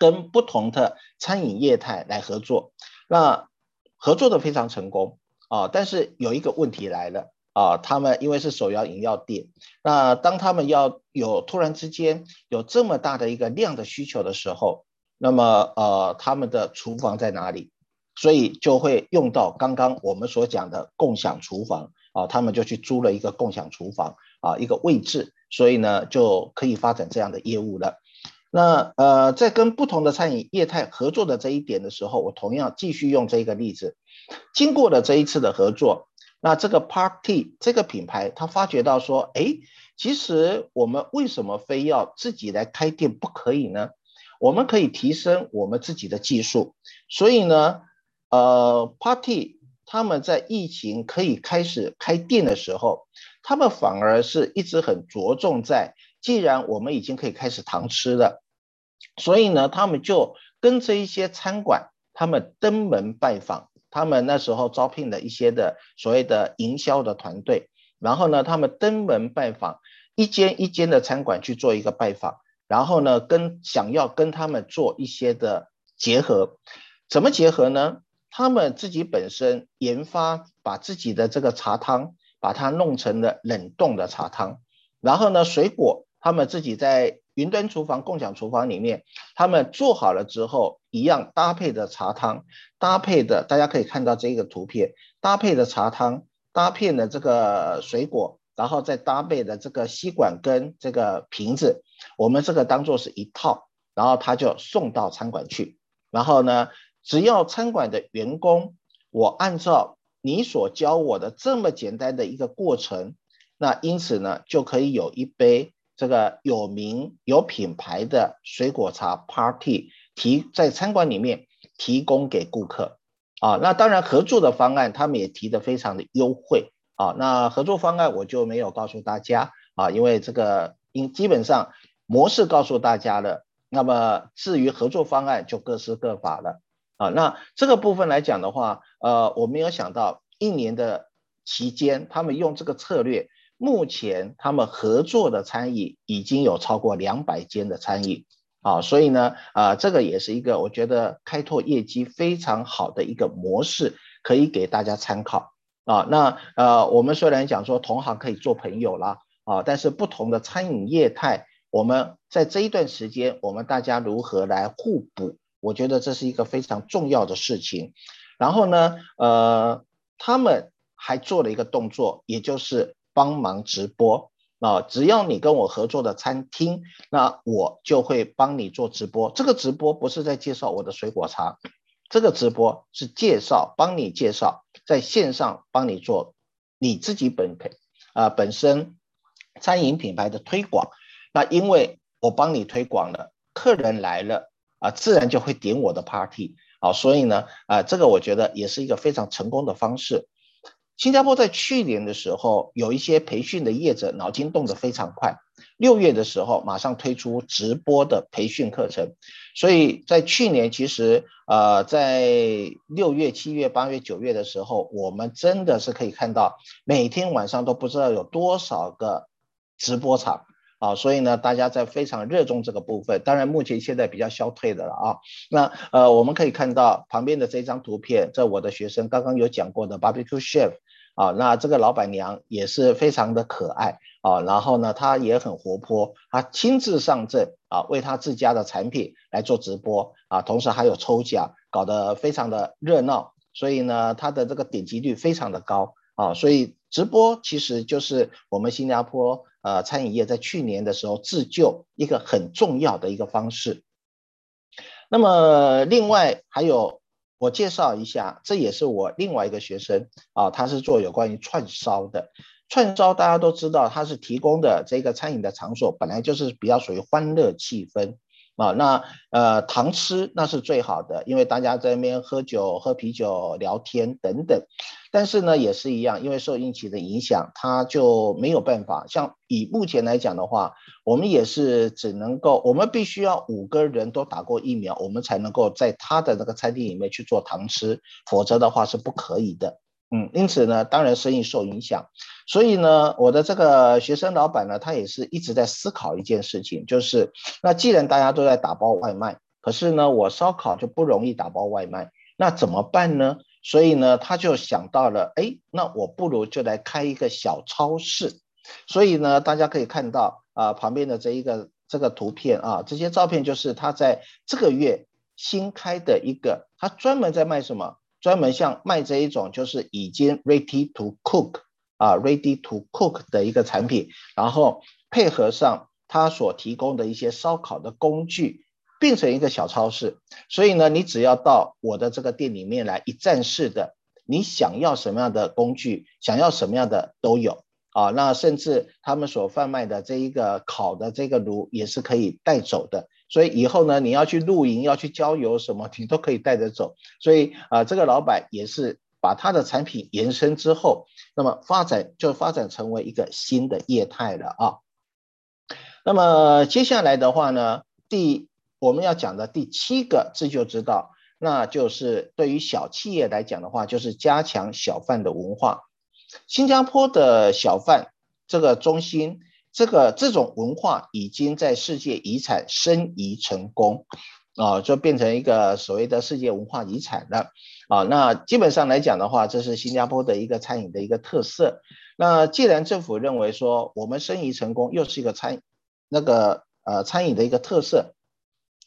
跟不同的餐饮业态来合作，那合作的非常成功啊。但是有一个问题来了啊，他们因为是手摇饮料店，那当他们要有突然之间有这么大的一个量的需求的时候，那么呃，他们的厨房在哪里？所以就会用到刚刚我们所讲的共享厨房啊，他们就去租了一个共享厨房啊，一个位置，所以呢就可以发展这样的业务了。那呃，在跟不同的餐饮业态合作的这一点的时候，我同样继续用这个例子。经过了这一次的合作，那这个 Party 这个品牌，他发觉到说，哎，其实我们为什么非要自己来开店不可以呢？我们可以提升我们自己的技术，所以呢。呃，Party 他们在疫情可以开始开店的时候，他们反而是一直很着重在，既然我们已经可以开始堂吃了，所以呢，他们就跟这一些餐馆，他们登门拜访，他们那时候招聘了一些的所谓的营销的团队，然后呢，他们登门拜访一间一间的餐馆去做一个拜访，然后呢，跟想要跟他们做一些的结合，怎么结合呢？他们自己本身研发，把自己的这个茶汤，把它弄成了冷冻的茶汤。然后呢，水果他们自己在云端厨房、共享厨房里面，他们做好了之后，一样搭配的茶汤，搭配的大家可以看到这个图片，搭配的茶汤，搭配的这个水果，然后再搭配的这个吸管跟这个瓶子，我们这个当做是一套，然后他就送到餐馆去，然后呢，只要餐馆的员工，我按照你所教我的这么简单的一个过程，那因此呢，就可以有一杯这个有名有品牌的水果茶 party 提在餐馆里面提供给顾客啊。那当然合作的方案他们也提得非常的优惠啊。那合作方案我就没有告诉大家啊，因为这个因基本上模式告诉大家了，那么至于合作方案就各施各法了。啊，那这个部分来讲的话，呃，我没有想到一年的期间，他们用这个策略，目前他们合作的餐饮已经有超过两百间的餐饮，啊，所以呢，啊，这个也是一个我觉得开拓业绩非常好的一个模式，可以给大家参考。啊，那呃，我们虽然讲说同行可以做朋友啦，啊，但是不同的餐饮业态，我们在这一段时间，我们大家如何来互补？我觉得这是一个非常重要的事情，然后呢，呃，他们还做了一个动作，也就是帮忙直播啊。只要你跟我合作的餐厅，那我就会帮你做直播。这个直播不是在介绍我的水果茶，这个直播是介绍，帮你介绍，在线上帮你做你自己本品啊本身餐饮品牌的推广。那因为我帮你推广了，客人来了。啊，自然就会点我的 party 啊，所以呢，啊，这个我觉得也是一个非常成功的方式。新加坡在去年的时候，有一些培训的业者脑筋动得非常快，六月的时候马上推出直播的培训课程，所以在去年其实，呃，在六月、七月、八月、九月的时候，我们真的是可以看到每天晚上都不知道有多少个直播场。啊，所以呢，大家在非常热衷这个部分。当然，目前现在比较消退的了啊。那呃，我们可以看到旁边的这张图片，在我的学生刚刚有讲过的 Barbecue Chef 啊，那这个老板娘也是非常的可爱啊，然后呢，她也很活泼，她亲自上阵啊，为她自家的产品来做直播啊，同时还有抽奖，搞得非常的热闹，所以呢，她的这个点击率非常的高啊，所以直播其实就是我们新加坡呃餐饮业在去年的时候自救一个很重要的一个方式。那么另外还有。我介绍一下，这也是我另外一个学生啊，他是做有关于串烧的。串烧大家都知道，他是提供的这个餐饮的场所，本来就是比较属于欢乐气氛。啊，那呃，糖吃那是最好的，因为大家在那边喝酒、喝啤酒、聊天等等。但是呢，也是一样，因为受疫情的影响，他就没有办法。像以目前来讲的话，我们也是只能够，我们必须要五个人都打过疫苗，我们才能够在他的那个餐厅里面去做堂吃，否则的话是不可以的。嗯，因此呢，当然生意受影响，所以呢，我的这个学生老板呢，他也是一直在思考一件事情，就是那既然大家都在打包外卖，可是呢，我烧烤就不容易打包外卖，那怎么办呢？所以呢，他就想到了，哎，那我不如就来开一个小超市。所以呢，大家可以看到啊，旁边的这一个这个图片啊，这些照片就是他在这个月新开的一个，他专门在卖什么？专门像卖这一种就是已经 ready to cook 啊，ready to cook 的一个产品，然后配合上他所提供的一些烧烤的工具，变成一个小超市。所以呢，你只要到我的这个店里面来，一站式的，你想要什么样的工具，想要什么样的都有啊。那甚至他们所贩卖的这一个烤的这个炉也是可以带走的。所以以后呢，你要去露营，要去郊游什么，你都可以带着走。所以啊、这个老板也是把他的产品延伸之后，那么发展就发展成为一个新的业态了啊。那么接下来的话呢，第我们要讲的第七个自救之道，那就是对于小企业来讲的话，就是加强小贩的文化。新加坡的小贩这个中心。这个这种文化已经在世界遗产申遗成功，啊，就变成一个所谓的世界文化遗产了，啊，那基本上来讲的话，这是新加坡的一个餐饮的一个特色。那既然政府认为说我们申遗成功，又是一个餐那个呃餐饮的一个特色，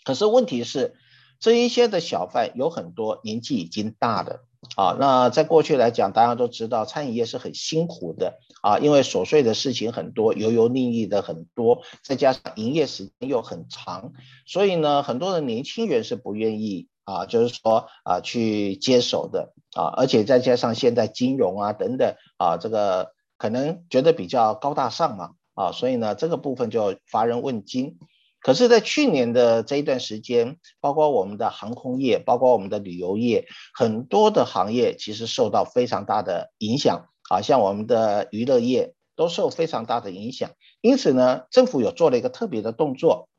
可是问题是这一些的小贩有很多年纪已经大的。啊，那在过去来讲，大家都知道餐饮业是很辛苦的啊，因为琐碎的事情很多，油油腻腻的很多，再加上营业时间又很长，所以呢，很多的年轻人是不愿意啊，就是说啊去接手的啊，而且再加上现在金融啊等等啊，这个可能觉得比较高大上嘛啊，所以呢，这个部分就乏人问津。可是，在去年的这一段时间，包括我们的航空业，包括我们的旅游业，很多的行业其实受到非常大的影响啊，像我们的娱乐业都受非常大的影响。因此呢，政府有做了一个特别的动作，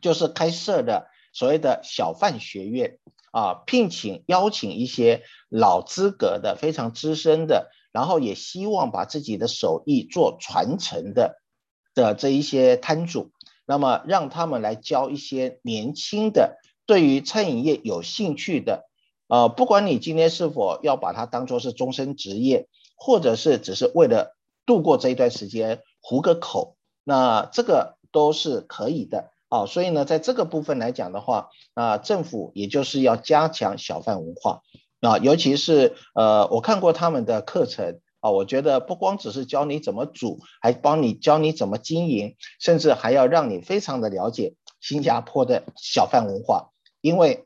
就是开设的所谓的小贩学院啊，聘请邀请一些老资格的、非常资深的，然后也希望把自己的手艺做传承的的这一些摊主。那么让他们来教一些年轻的，对于餐饮业有兴趣的，呃，不管你今天是否要把它当做是终身职业，或者是只是为了度过这一段时间糊个口，那这个都是可以的啊。所以呢，在这个部分来讲的话，啊，政府也就是要加强小贩文化啊，尤其是呃，我看过他们的课程。我觉得不光只是教你怎么煮，还帮你教你怎么经营，甚至还要让你非常的了解新加坡的小贩文化，因为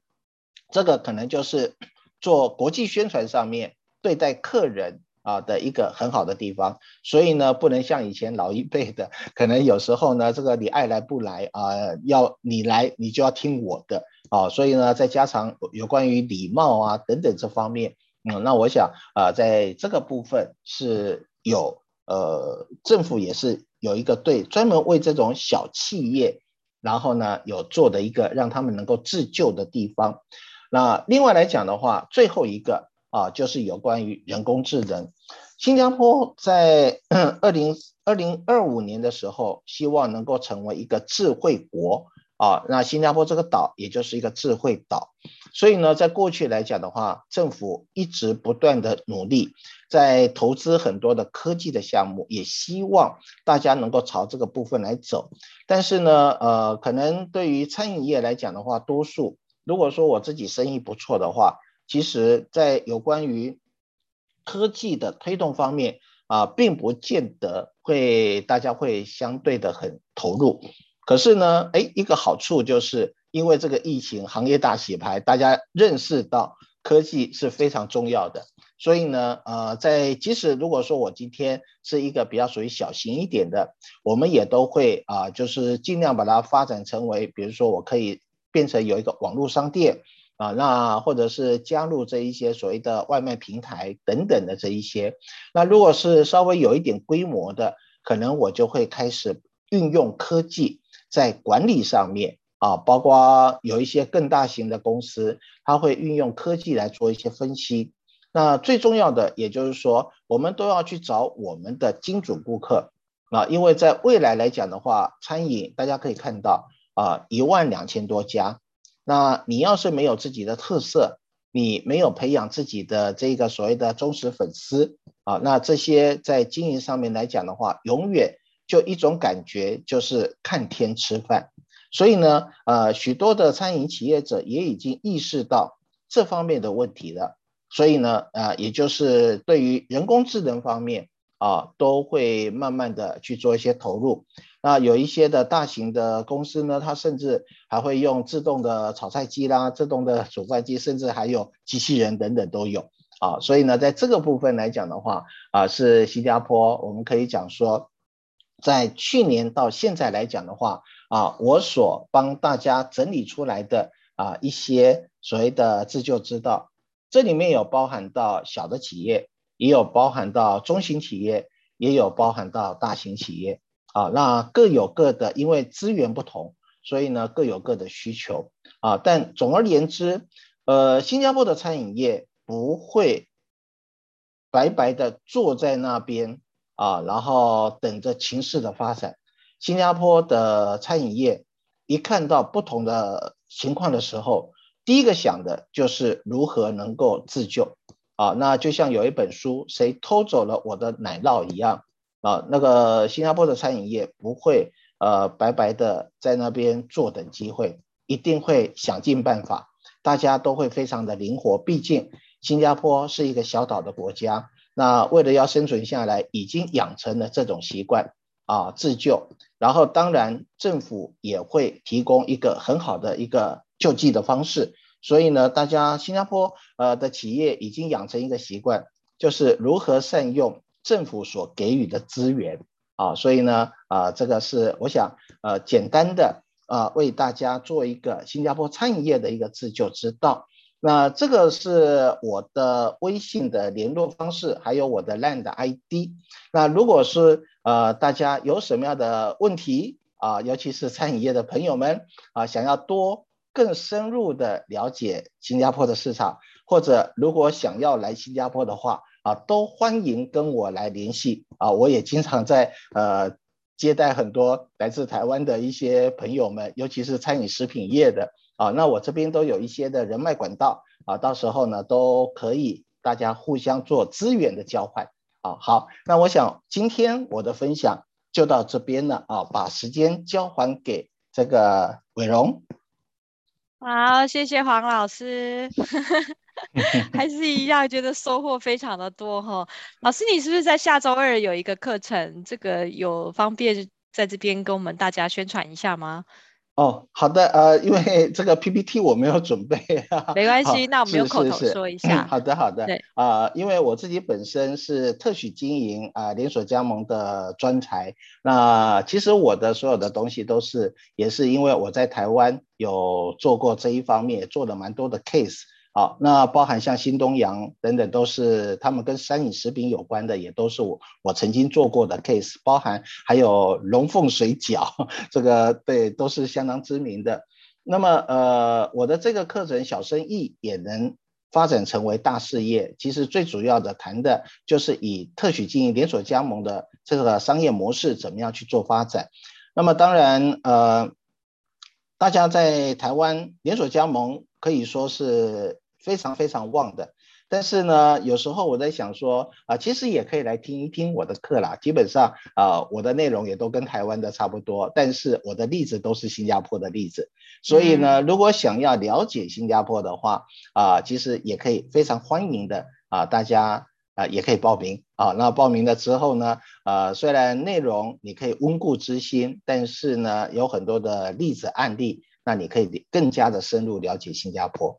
这个可能就是 做国际宣传上面对待客人啊的一个很好的地方。所以呢，不能像以前老一辈的，可能有时候呢，这个你爱来不来啊，要你来你就要听我的啊。所以呢，再加上有关于礼貌啊等等这方面。嗯，那我想啊、呃，在这个部分是有呃，政府也是有一个对专门为这种小企业，然后呢有做的一个让他们能够自救的地方。那另外来讲的话，最后一个啊，就是有关于人工智能。新加坡在二零二零二五年的时候，希望能够成为一个智慧国啊，那新加坡这个岛也就是一个智慧岛，所以呢，在过去来讲的话，政府一直不断的努力，在投资很多的科技的项目，也希望大家能够朝这个部分来走。但是呢，呃，可能对于餐饮业来讲的话，多数如果说我自己生意不错的话，其实在有关于科技的推动方面啊，并不见得会大家会相对的很投入。可是呢，哎，一个好处就是因为这个疫情，行业大洗牌，大家认识到科技是非常重要的。所以呢，呃，在即使如果说我今天是一个比较属于小型一点的，我们也都会啊、就是尽量把它发展成为，比如说我可以变成有一个网络商店啊、那或者是加入这一些所谓的外卖平台等等的这一些。那如果是稍微有一点规模的，可能我就会开始运用科技。在管理上面啊，包括有一些更大型的公司，它会运用科技来做一些分析。那最重要的，也就是说，我们都要去找我们的精准顾客啊，因为在未来来讲的话，餐饮大家可以看到啊，一万两千多家。那你要是没有自己的特色，你没有培养自己的这个所谓的忠实粉丝啊，那这些在经营上面来讲的话，永远。就一种感觉，就是看天吃饭，所以呢，呃，许多的餐饮企业者也已经意识到这方面的问题了，所以呢，呃，也就是对于人工智能方面啊，都会慢慢的去做一些投入。那有一些的大型的公司呢，它甚至还会用自动的炒菜机啦、自动的煮饭机，甚至还有机器人等等都有啊。所以呢，在这个部分来讲的话，啊，是新加坡，我们可以讲说。在去年到现在来讲的话，啊，我所帮大家整理出来的啊一些所谓的自救之道，这里面有包含到小的企业，也有包含到中型企业，也有包含到大型企业，啊，那各有各的，因为资源不同，所以呢各有各的需求，啊，但总而言之，呃，新加坡的餐饮业不会白白的坐在那边。啊，然后等着情势的发展。新加坡的餐饮业一看到不同的情况的时候，第一个想的就是如何能够自救。啊，那就像有一本书，谁偷走了我的奶酪一样。啊，那个新加坡的餐饮业不会呃白白的在那边坐等机会，一定会想尽办法。大家都会非常的灵活，毕竟新加坡是一个小岛的国家。那为了要生存下来，已经养成了这种习惯啊，自救。然后当然政府也会提供一个很好的一个救济的方式。所以呢，大家新加坡呃的企业已经养成一个习惯，就是如何善用政府所给予的资源啊。所以呢啊，这个是我想呃简单的啊为大家做一个新加坡餐饮业的一个自救之道。那这个是我的微信的联络方式，还有我的 land ID。那如果是呃大家有什么样的问题啊，尤其是餐饮业的朋友们啊，想要多更深入的了解新加坡的市场，或者如果想要来新加坡的话啊，都欢迎跟我来联系啊。我也经常在呃接待很多来自台湾的一些朋友们，尤其是餐饮食品业的。啊，那我这边都有一些的人脉管道啊，到时候呢都可以大家互相做资源的交换啊。好，那我想今天我的分享就到这边了啊，把时间交还给这个伟荣。好，谢谢黄老师，还是一样觉得收获非常的多哈。老师，你是不是在下周二有一个课程？这个有方便在这边跟我们大家宣传一下吗？哦，好的，呃，因为这个 PPT 我没有准备，没关系，那我们用口头说一下。好的，好的，对，啊、呃，因为我自己本身是特许经营啊、呃、连锁加盟的专才，那其实我的所有的东西都是，也是因为我在台湾有做过这一方面，做了蛮多的 case。好，那包含像新东阳等等，都是他们跟餐饮食品有关的，也都是我我曾经做过的 case，包含还有龙凤水饺，这个对都是相当知名的。那么呃，我的这个课程小生意也能发展成为大事业，其实最主要的谈的就是以特许经营连锁加盟的这个商业模式怎么样去做发展。那么当然呃。大家在台湾连锁加盟可以说是非常非常旺的。但是呢，有时候我在想说啊，其实也可以来听一听我的课啦。基本上啊，我的内容也都跟台湾的差不多，但是我的例子都是新加坡的例子。所以呢，如果想要了解新加坡的话啊，其实也可以非常欢迎的啊，大家啊也可以报名啊。那报名了之后呢，呃，虽然内容你可以温故知新，但是呢，有很多的例子案例，那你可以更加的深入了解新加坡。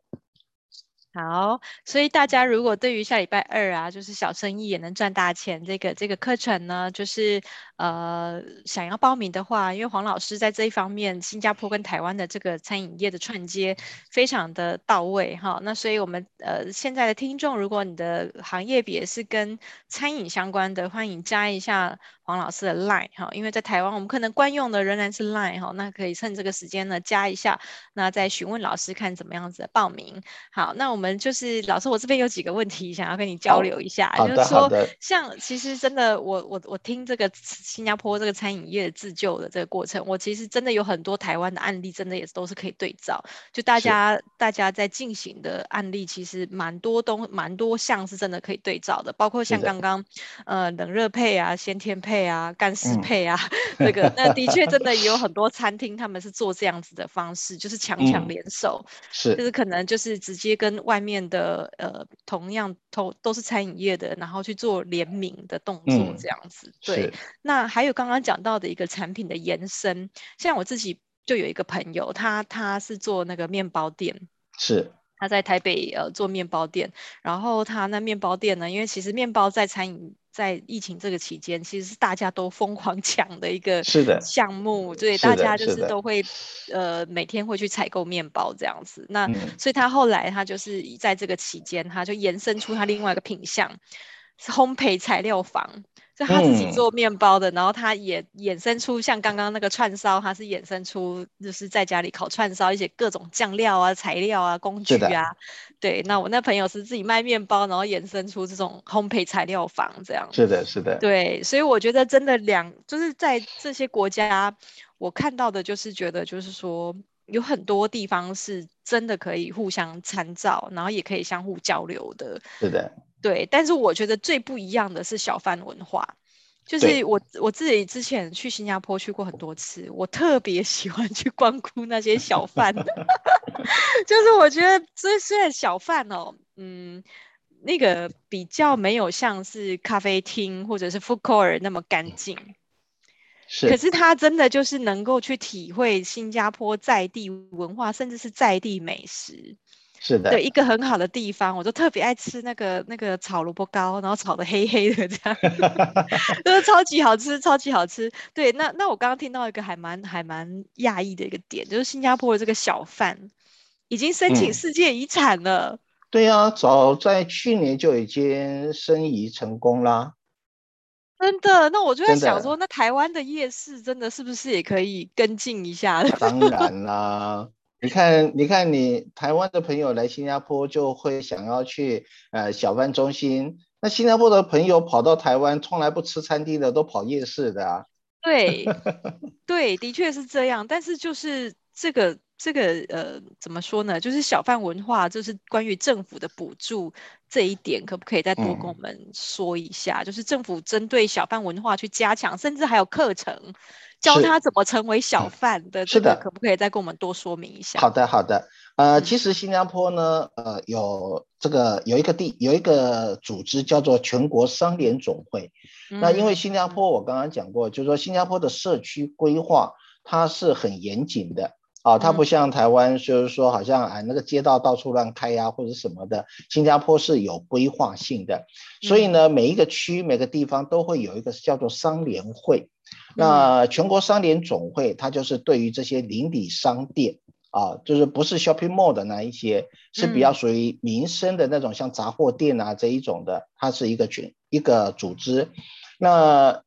好，所以大家如果对于下礼拜二啊，就是小生意也能赚大钱这个这个课程呢，就是呃想要报名的话，因为黄老师在这一方面，新加坡跟台湾的这个餐饮业的串接非常的到位哈。那所以我们呃现在的听众，如果你的行业别是跟餐饮相关的，欢迎加一下黄老师的 Line 哈，因为在台湾我们可能惯用的仍然是 Line 哈，那可以趁这个时间呢加一下，那再询问老师看怎么样子的报名。好，那我们。就是老师，我这边有几个问题想要跟你交流一下，哦、就是说，像其实真的，我我我听这个新加坡这个餐饮业自救的这个过程，我其实真的有很多台湾的案例，真的也都是可以对照。就大家大家在进行的案例，其实蛮多东蛮多项是真的可以对照的，包括像刚刚呃冷热配啊、先天配啊、干湿配啊，嗯、这个那的确真的也有很多餐厅他们是做这样子的方式，就是强强联手，嗯、是就是可能就是直接跟外。外面的呃，同样都都是餐饮业的，然后去做联名的动作，这样子。嗯、对，那还有刚刚讲到的一个产品的延伸，像我自己就有一个朋友，他他是做那个面包店，是他在台北呃做面包店，然后他那面包店呢，因为其实面包在餐饮。在疫情这个期间，其实是大家都疯狂 抢的一个项目，所以大家就是都会呃每天会去采购面包这样子。那、嗯、所以他后来他就是在这个期间，他就延伸出他另外一个品项，是烘焙材料房。就他自己做面包的，嗯、然后他也衍生出像刚刚那个串烧，他是衍生出就是在家里烤串烧一些各种酱料啊、材料啊、工具啊。对，那我那朋友是自己卖面包，然后衍生出这种烘焙材料房这样。是的，是的。对，所以我觉得真的两就是在这些国家，我看到的就是觉得就是说有很多地方是真的可以互相参照，然后也可以相互交流的。是的。对，但是我觉得最不一样的是小贩文化，就是我我自己之前去新加坡去过很多次，我特别喜欢去光顾那些小贩，就是我觉得虽虽然小贩哦，嗯，那个比较没有像是咖啡厅或者是 food court 那么干净，是，可是他真的就是能够去体会新加坡在地文化，甚至是在地美食。是的，对一个很好的地方，我就特别爱吃那个那个炒萝卜糕，然后炒的黑黑的这样，都是超级好吃，超级好吃。对，那那我刚刚听到一个还蛮还蛮讶异的一个点，就是新加坡的这个小贩已经申请世界遗产了。嗯、对呀、啊，早在去年就已经申遗成功啦。真的，那我就在想说，那台湾的夜市真的是不是也可以跟进一下？当然啦。你看，你看，你台湾的朋友来新加坡就会想要去呃小贩中心。那新加坡的朋友跑到台湾，从来不吃餐厅的，都跑夜市的啊。对，对，的确是这样。但是就是这个这个呃，怎么说呢？就是小贩文化，就是关于政府的补助这一点，可不可以再多跟我们说一下？嗯、就是政府针对小贩文化去加强，甚至还有课程。教他怎么成为小贩的，这个可不可以再跟我们多说明一下？好的，好的。呃，其实新加坡呢，呃，有这个有一个地有一个组织叫做全国商联总会。嗯、那因为新加坡，我刚刚讲过，就是说新加坡的社区规划它是很严谨的啊，它不像台湾，就是说好像啊那个街道到处乱开呀、啊、或者什么的，新加坡是有规划性的。所以呢，每一个区每个地方都会有一个叫做商联会。那全国商联总会，它就是对于这些邻里商店啊，就是不是 shopping mall 的那一些，是比较属于民生的那种，像杂货店啊这一种的，它是一个群一个组织。那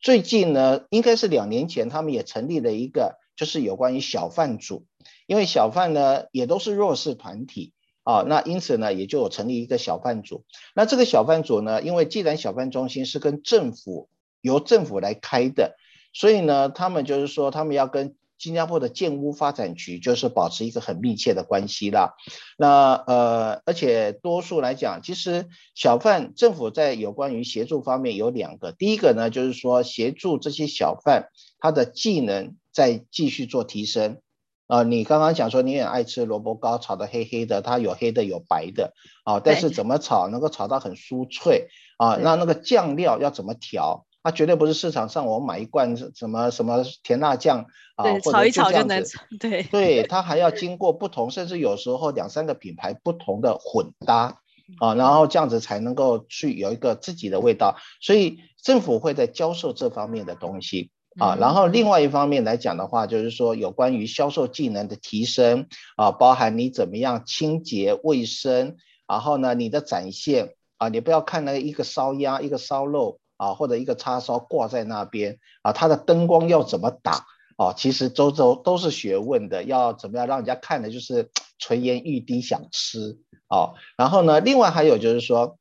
最近呢，应该是两年前，他们也成立了一个，就是有关于小贩组，因为小贩呢也都是弱势团体啊，那因此呢也就成立一个小贩组。那这个小贩组呢，因为既然小贩中心是跟政府由政府来开的。所以呢，他们就是说，他们要跟新加坡的建屋发展局就是保持一个很密切的关系啦。那呃，而且多数来讲，其实小贩政府在有关于协助方面有两个，第一个呢就是说协助这些小贩他的技能再继续做提升。啊、呃，你刚刚讲说你很爱吃萝卜糕，炒的黑黑的，它有黑的有白的啊，但是怎么炒能够炒到很酥脆啊？那那个酱料要怎么调？它绝对不是市场上我买一罐什么什么甜辣酱啊，或者炒一炒就能对对，它还要经过不同，甚至有时候两三个品牌不同的混搭啊，然后这样子才能够去有一个自己的味道。所以政府会在教授这方面的东西。啊，然后另外一方面来讲的话，就是说有关于销售技能的提升啊，包含你怎么样清洁卫生，然后呢，你的展现啊，你不要看那个一个烧鸭、一个烧肉啊，或者一个叉烧挂在那边啊，它的灯光要怎么打啊？其实周周都是学问的，要怎么样让人家看的就是垂涎欲滴想吃啊。然后呢，另外还有就是说，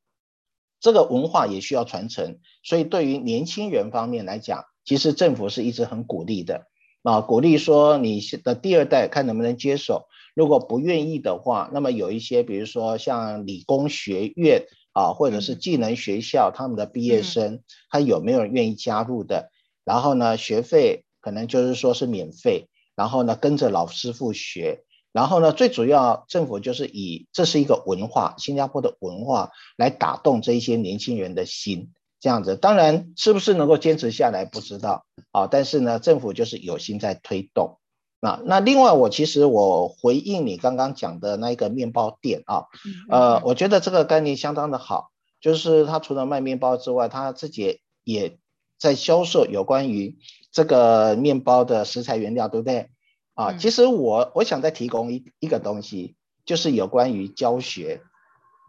这个文化也需要传承，所以对于年轻人方面来讲。其实政府是一直很鼓励的啊，鼓励说你的第二代看能不能接手，如果不愿意的话，那么有一些比如说像理工学院啊，或者是技能学校，他们的毕业生，他有没有人愿意加入的？然后呢，学费可能就是说是免费，然后呢跟着老师傅学，然后呢最主要政府就是以这是一个文化，新加坡的文化来打动这一些年轻人的心。这样子，当然是不是能够坚持下来不知道啊，但是呢，政府就是有心在推动。那那另外，我其实我回应你刚刚讲的那一个面包店啊，呃，我觉得这个概念相当的好，就是他除了卖面包之外，他自己也在销售有关于这个面包的食材原料，对不对？啊，其实我我想再提供一一个东西，就是有关于教学。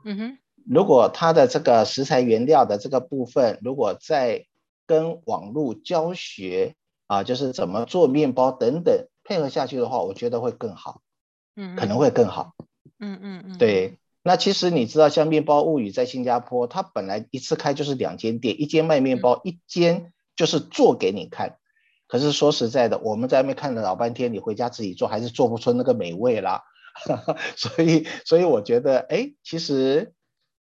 嗯哼。如果他的这个食材原料的这个部分，如果在跟网络教学啊，就是怎么做面包等等配合下去的话，我觉得会更好，嗯，可能会更好，嗯嗯嗯，对。那其实你知道，像面包物语在新加坡，它本来一次开就是两间店，一间卖面包，一间就是做给你看。可是说实在的，我们在外面看了老半天，你回家自己做还是做不出那个美味啦。所以，所以我觉得，哎，其实。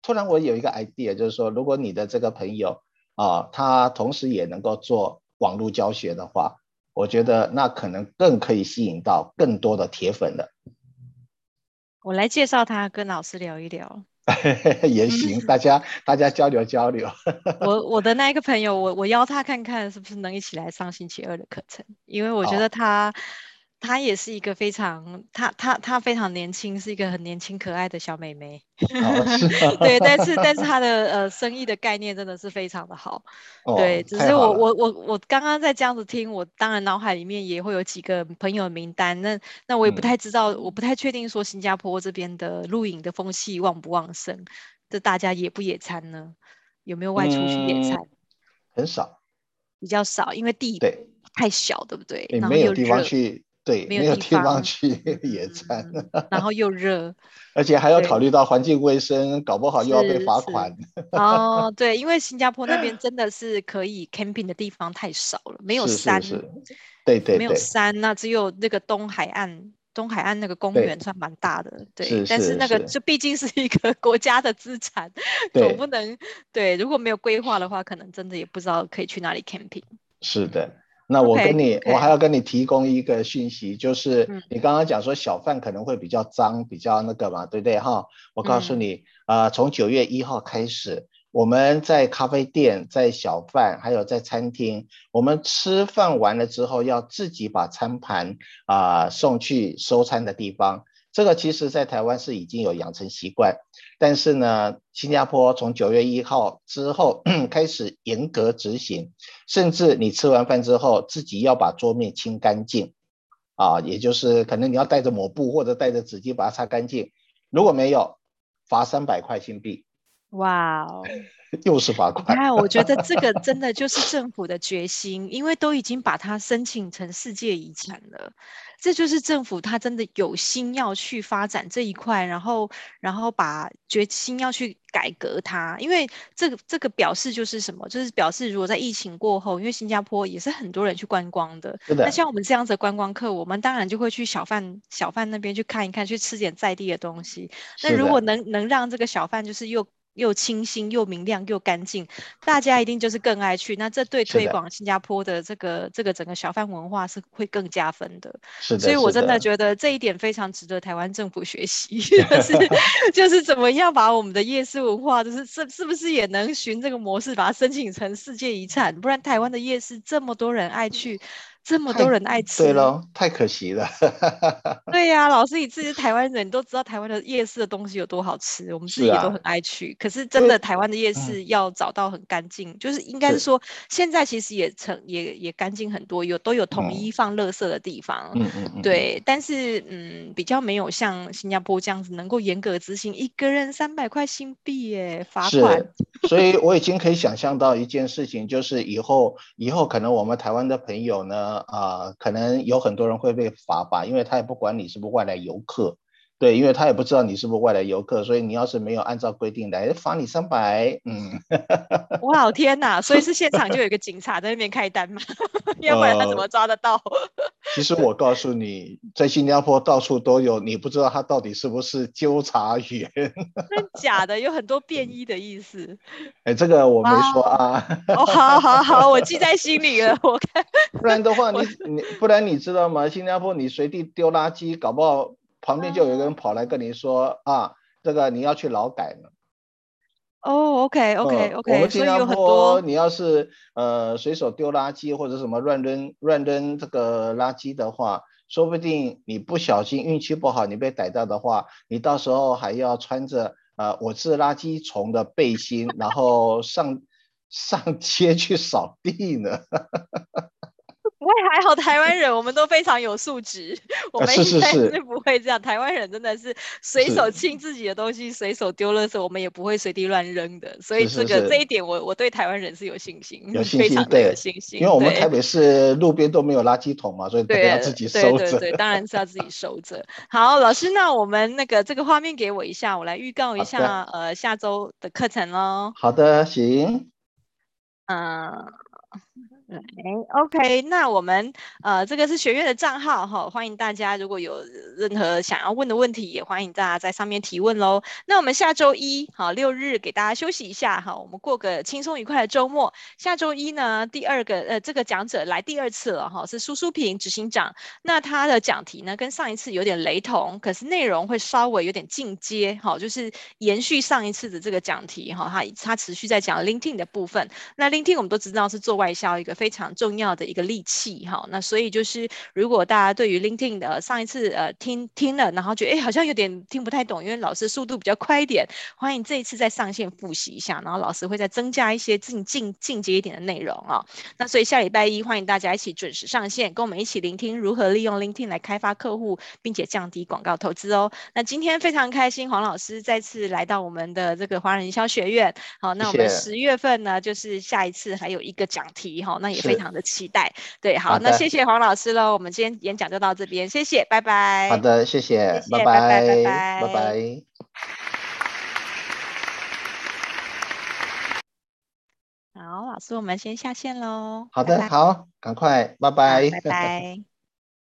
突然，我有一个 idea，就是说，如果你的这个朋友啊，他同时也能够做网络教学的话，我觉得那可能更可以吸引到更多的铁粉了。我来介绍他，跟老师聊一聊 也行，大家大家交流交流。我我的那一个朋友，我我邀他看看是不是能一起来上星期二的课程，因为我觉得他。哦她也是一个非常，她她她非常年轻，是一个很年轻可爱的小妹妹。哦、对，但是但是她的呃生意的概念真的是非常的好。哦、对，只是我我我我刚刚在这样子听，我当然脑海里面也会有几个朋友名单。那那我也不太知道，嗯、我不太确定说新加坡这边的露营的风气旺不旺盛，这大家野不野餐呢？有没有外出去野餐？嗯、很少，比较少，因为地太小，对，不对？对，然后又热。对，没有地方去 野餐，嗯，然后又热，而且还要考虑到环境卫生，搞不好又要被罚款。哦，对，因为新加坡那边真的是可以 camping 的地方太少了，没有山，是是是对，对对，没有山，那只有那个东海岸，东海岸那个公园算蛮大的，对，对，但是那个就毕竟是一个 国家的资产，总不能对，如果没有规划的话，可能真的也不知道可以去哪里 camping。是的。那我跟你，okay, okay. 我还要跟你提供一个讯息，就是你刚刚讲说小贩可能会比较脏，比较那个嘛，对不对哈？我告诉你，啊、嗯呃，从九月一号开始，我们在咖啡店、在小贩，还有在餐厅，我们吃饭完了之后，要自己把餐盘啊、呃、送去收餐的地方。这个其实，在台湾是已经有养成习惯，但是呢，新加坡从九月一号之后 开始严格执行，甚至你吃完饭之后，自己要把桌面清干净，啊，也就是可能你要带着抹布或者带着纸巾把它擦干净，如果没有，罚三百块新币，哇哦，又是罚款。哎，我觉得这个真的就是政府的决心，因为都已经把它申请成世界遗产了。这就是政府他真的有心要去发展这一块，然后然后把决心要去改革它，因为这个这个表示就是什么？就是表示如果在疫情过后，因为新加坡也是很多人去观光的，的。那像我们这样子的观光客，我们当然就会去小贩小贩那边去看一看，去吃点在地的东西。那如果能能让这个小贩就是又又清新又明亮又干净，大家一定就是更爱去。那这对推广新加坡的这个这个整个小贩文化是会更加分的。是的，所以我真的觉得这一点非常值得台湾政府学习，就是就是怎么样把我们的夜市文化，就是是是不是也能循这个模式把它申请成世界遗产？不然台湾的夜市这么多人爱去。这么多人爱吃，对喽，太可惜了。对呀、啊，老师，你 自己是台湾人，你都知道台湾的夜市的东西有多好吃，我们自己也都很爱去。啊、可是真的，台湾的夜市要找到很干净，嗯、就是应该是说，现在其实也成也也干净很多，有都有统一放垃圾的地方。嗯嗯嗯。对，但是嗯，比较没有像新加坡这样子能够严格执行，一个人三百块新币耶罚款。所以我已经可以想象到一件事情，就是以后以后可能我们台湾的朋友呢。啊、呃，可能有很多人会被罚吧，因为他也不管你是不是外来游客，对，因为他也不知道你是不是外来游客，所以你要是没有按照规定来，罚你三百，嗯。我老天呐，所以是现场就有一个警察在那边开单嘛，要不然他怎么抓得到？呃、其实我告诉你，在新加坡到处都有，你不知道他到底是不是纠察员。真假的，有很多便衣的意思。哎，这个我没说啊。哦，好好好，我记在心里了。我看，不然的话，你你不然你知道吗？新加坡你随地丢垃圾，搞不好旁边就有一个人跑来跟你说啊，啊，这个你要去劳改了。哦，OK，OK，OK。我们新加坡，你要是呃随手丢垃圾或者什么乱扔乱扔这个垃圾的话，说不定你不小心运气不好，你被逮到的话，你到时候还要穿着呃我是垃圾虫的背心，然后上上街去扫地呢。还好台湾人我们都非常有素质，我们应该是不会这样。台湾人真的是随手清自己的东西，随手丢垃圾，我们也不会随地乱扔的。所以这个这一点我，我我对台湾人是有信心，有信心，非常的有信心。因为我们台北市路边都没有垃圾桶嘛，所以都要自己收着。对对对，当然是要自己收着。好，老师，那我们那个这个画面给我一下，我来预告一下呃下周的课程喽。好的，行。嗯。哎，OK，那我们呃，这个是学院的账号哈，欢迎大家如果有任何想要问的问题，也欢迎大家在上面提问喽。那我们下周一好六日给大家休息一下哈，我们过个轻松愉快的周末。下周一呢，第二个呃这个讲者来第二次了哈，是苏苏平执行长。那他的讲题呢跟上一次有点雷同，可是内容会稍微有点进阶哈，就是延续上一次的这个讲题哈，他他持续在讲 LinkedIn 的部分。那 LinkedIn 我们都知道是做外销一个。非常重要的一个利器哈，那所以就是如果大家对于 LinkedIn 的上一次呃听听了，然后觉得哎好像有点听不太懂，因为老师速度比较快一点，欢迎这一次再上线复习一下，然后老师会再增加一些进进进阶一点的内容啊。那所以下礼拜一欢迎大家一起准时上线，跟我们一起聆听如何利用 LinkedIn 来开发客户，并且降低广告投资哦。那今天非常开心，黄老师再次来到我们的这个华人营销学院。好，那我们十月份呢，就是下一次还有一个讲题哈，那。也非常的期待，对，好，好，那谢谢黄老师喽，我们今天演讲就到这边，谢谢，拜拜。好的，谢谢，谢谢拜拜，拜拜，拜拜，拜拜。好，老师，我们先下线喽。好的，拜拜好，赶快，拜拜，拜拜。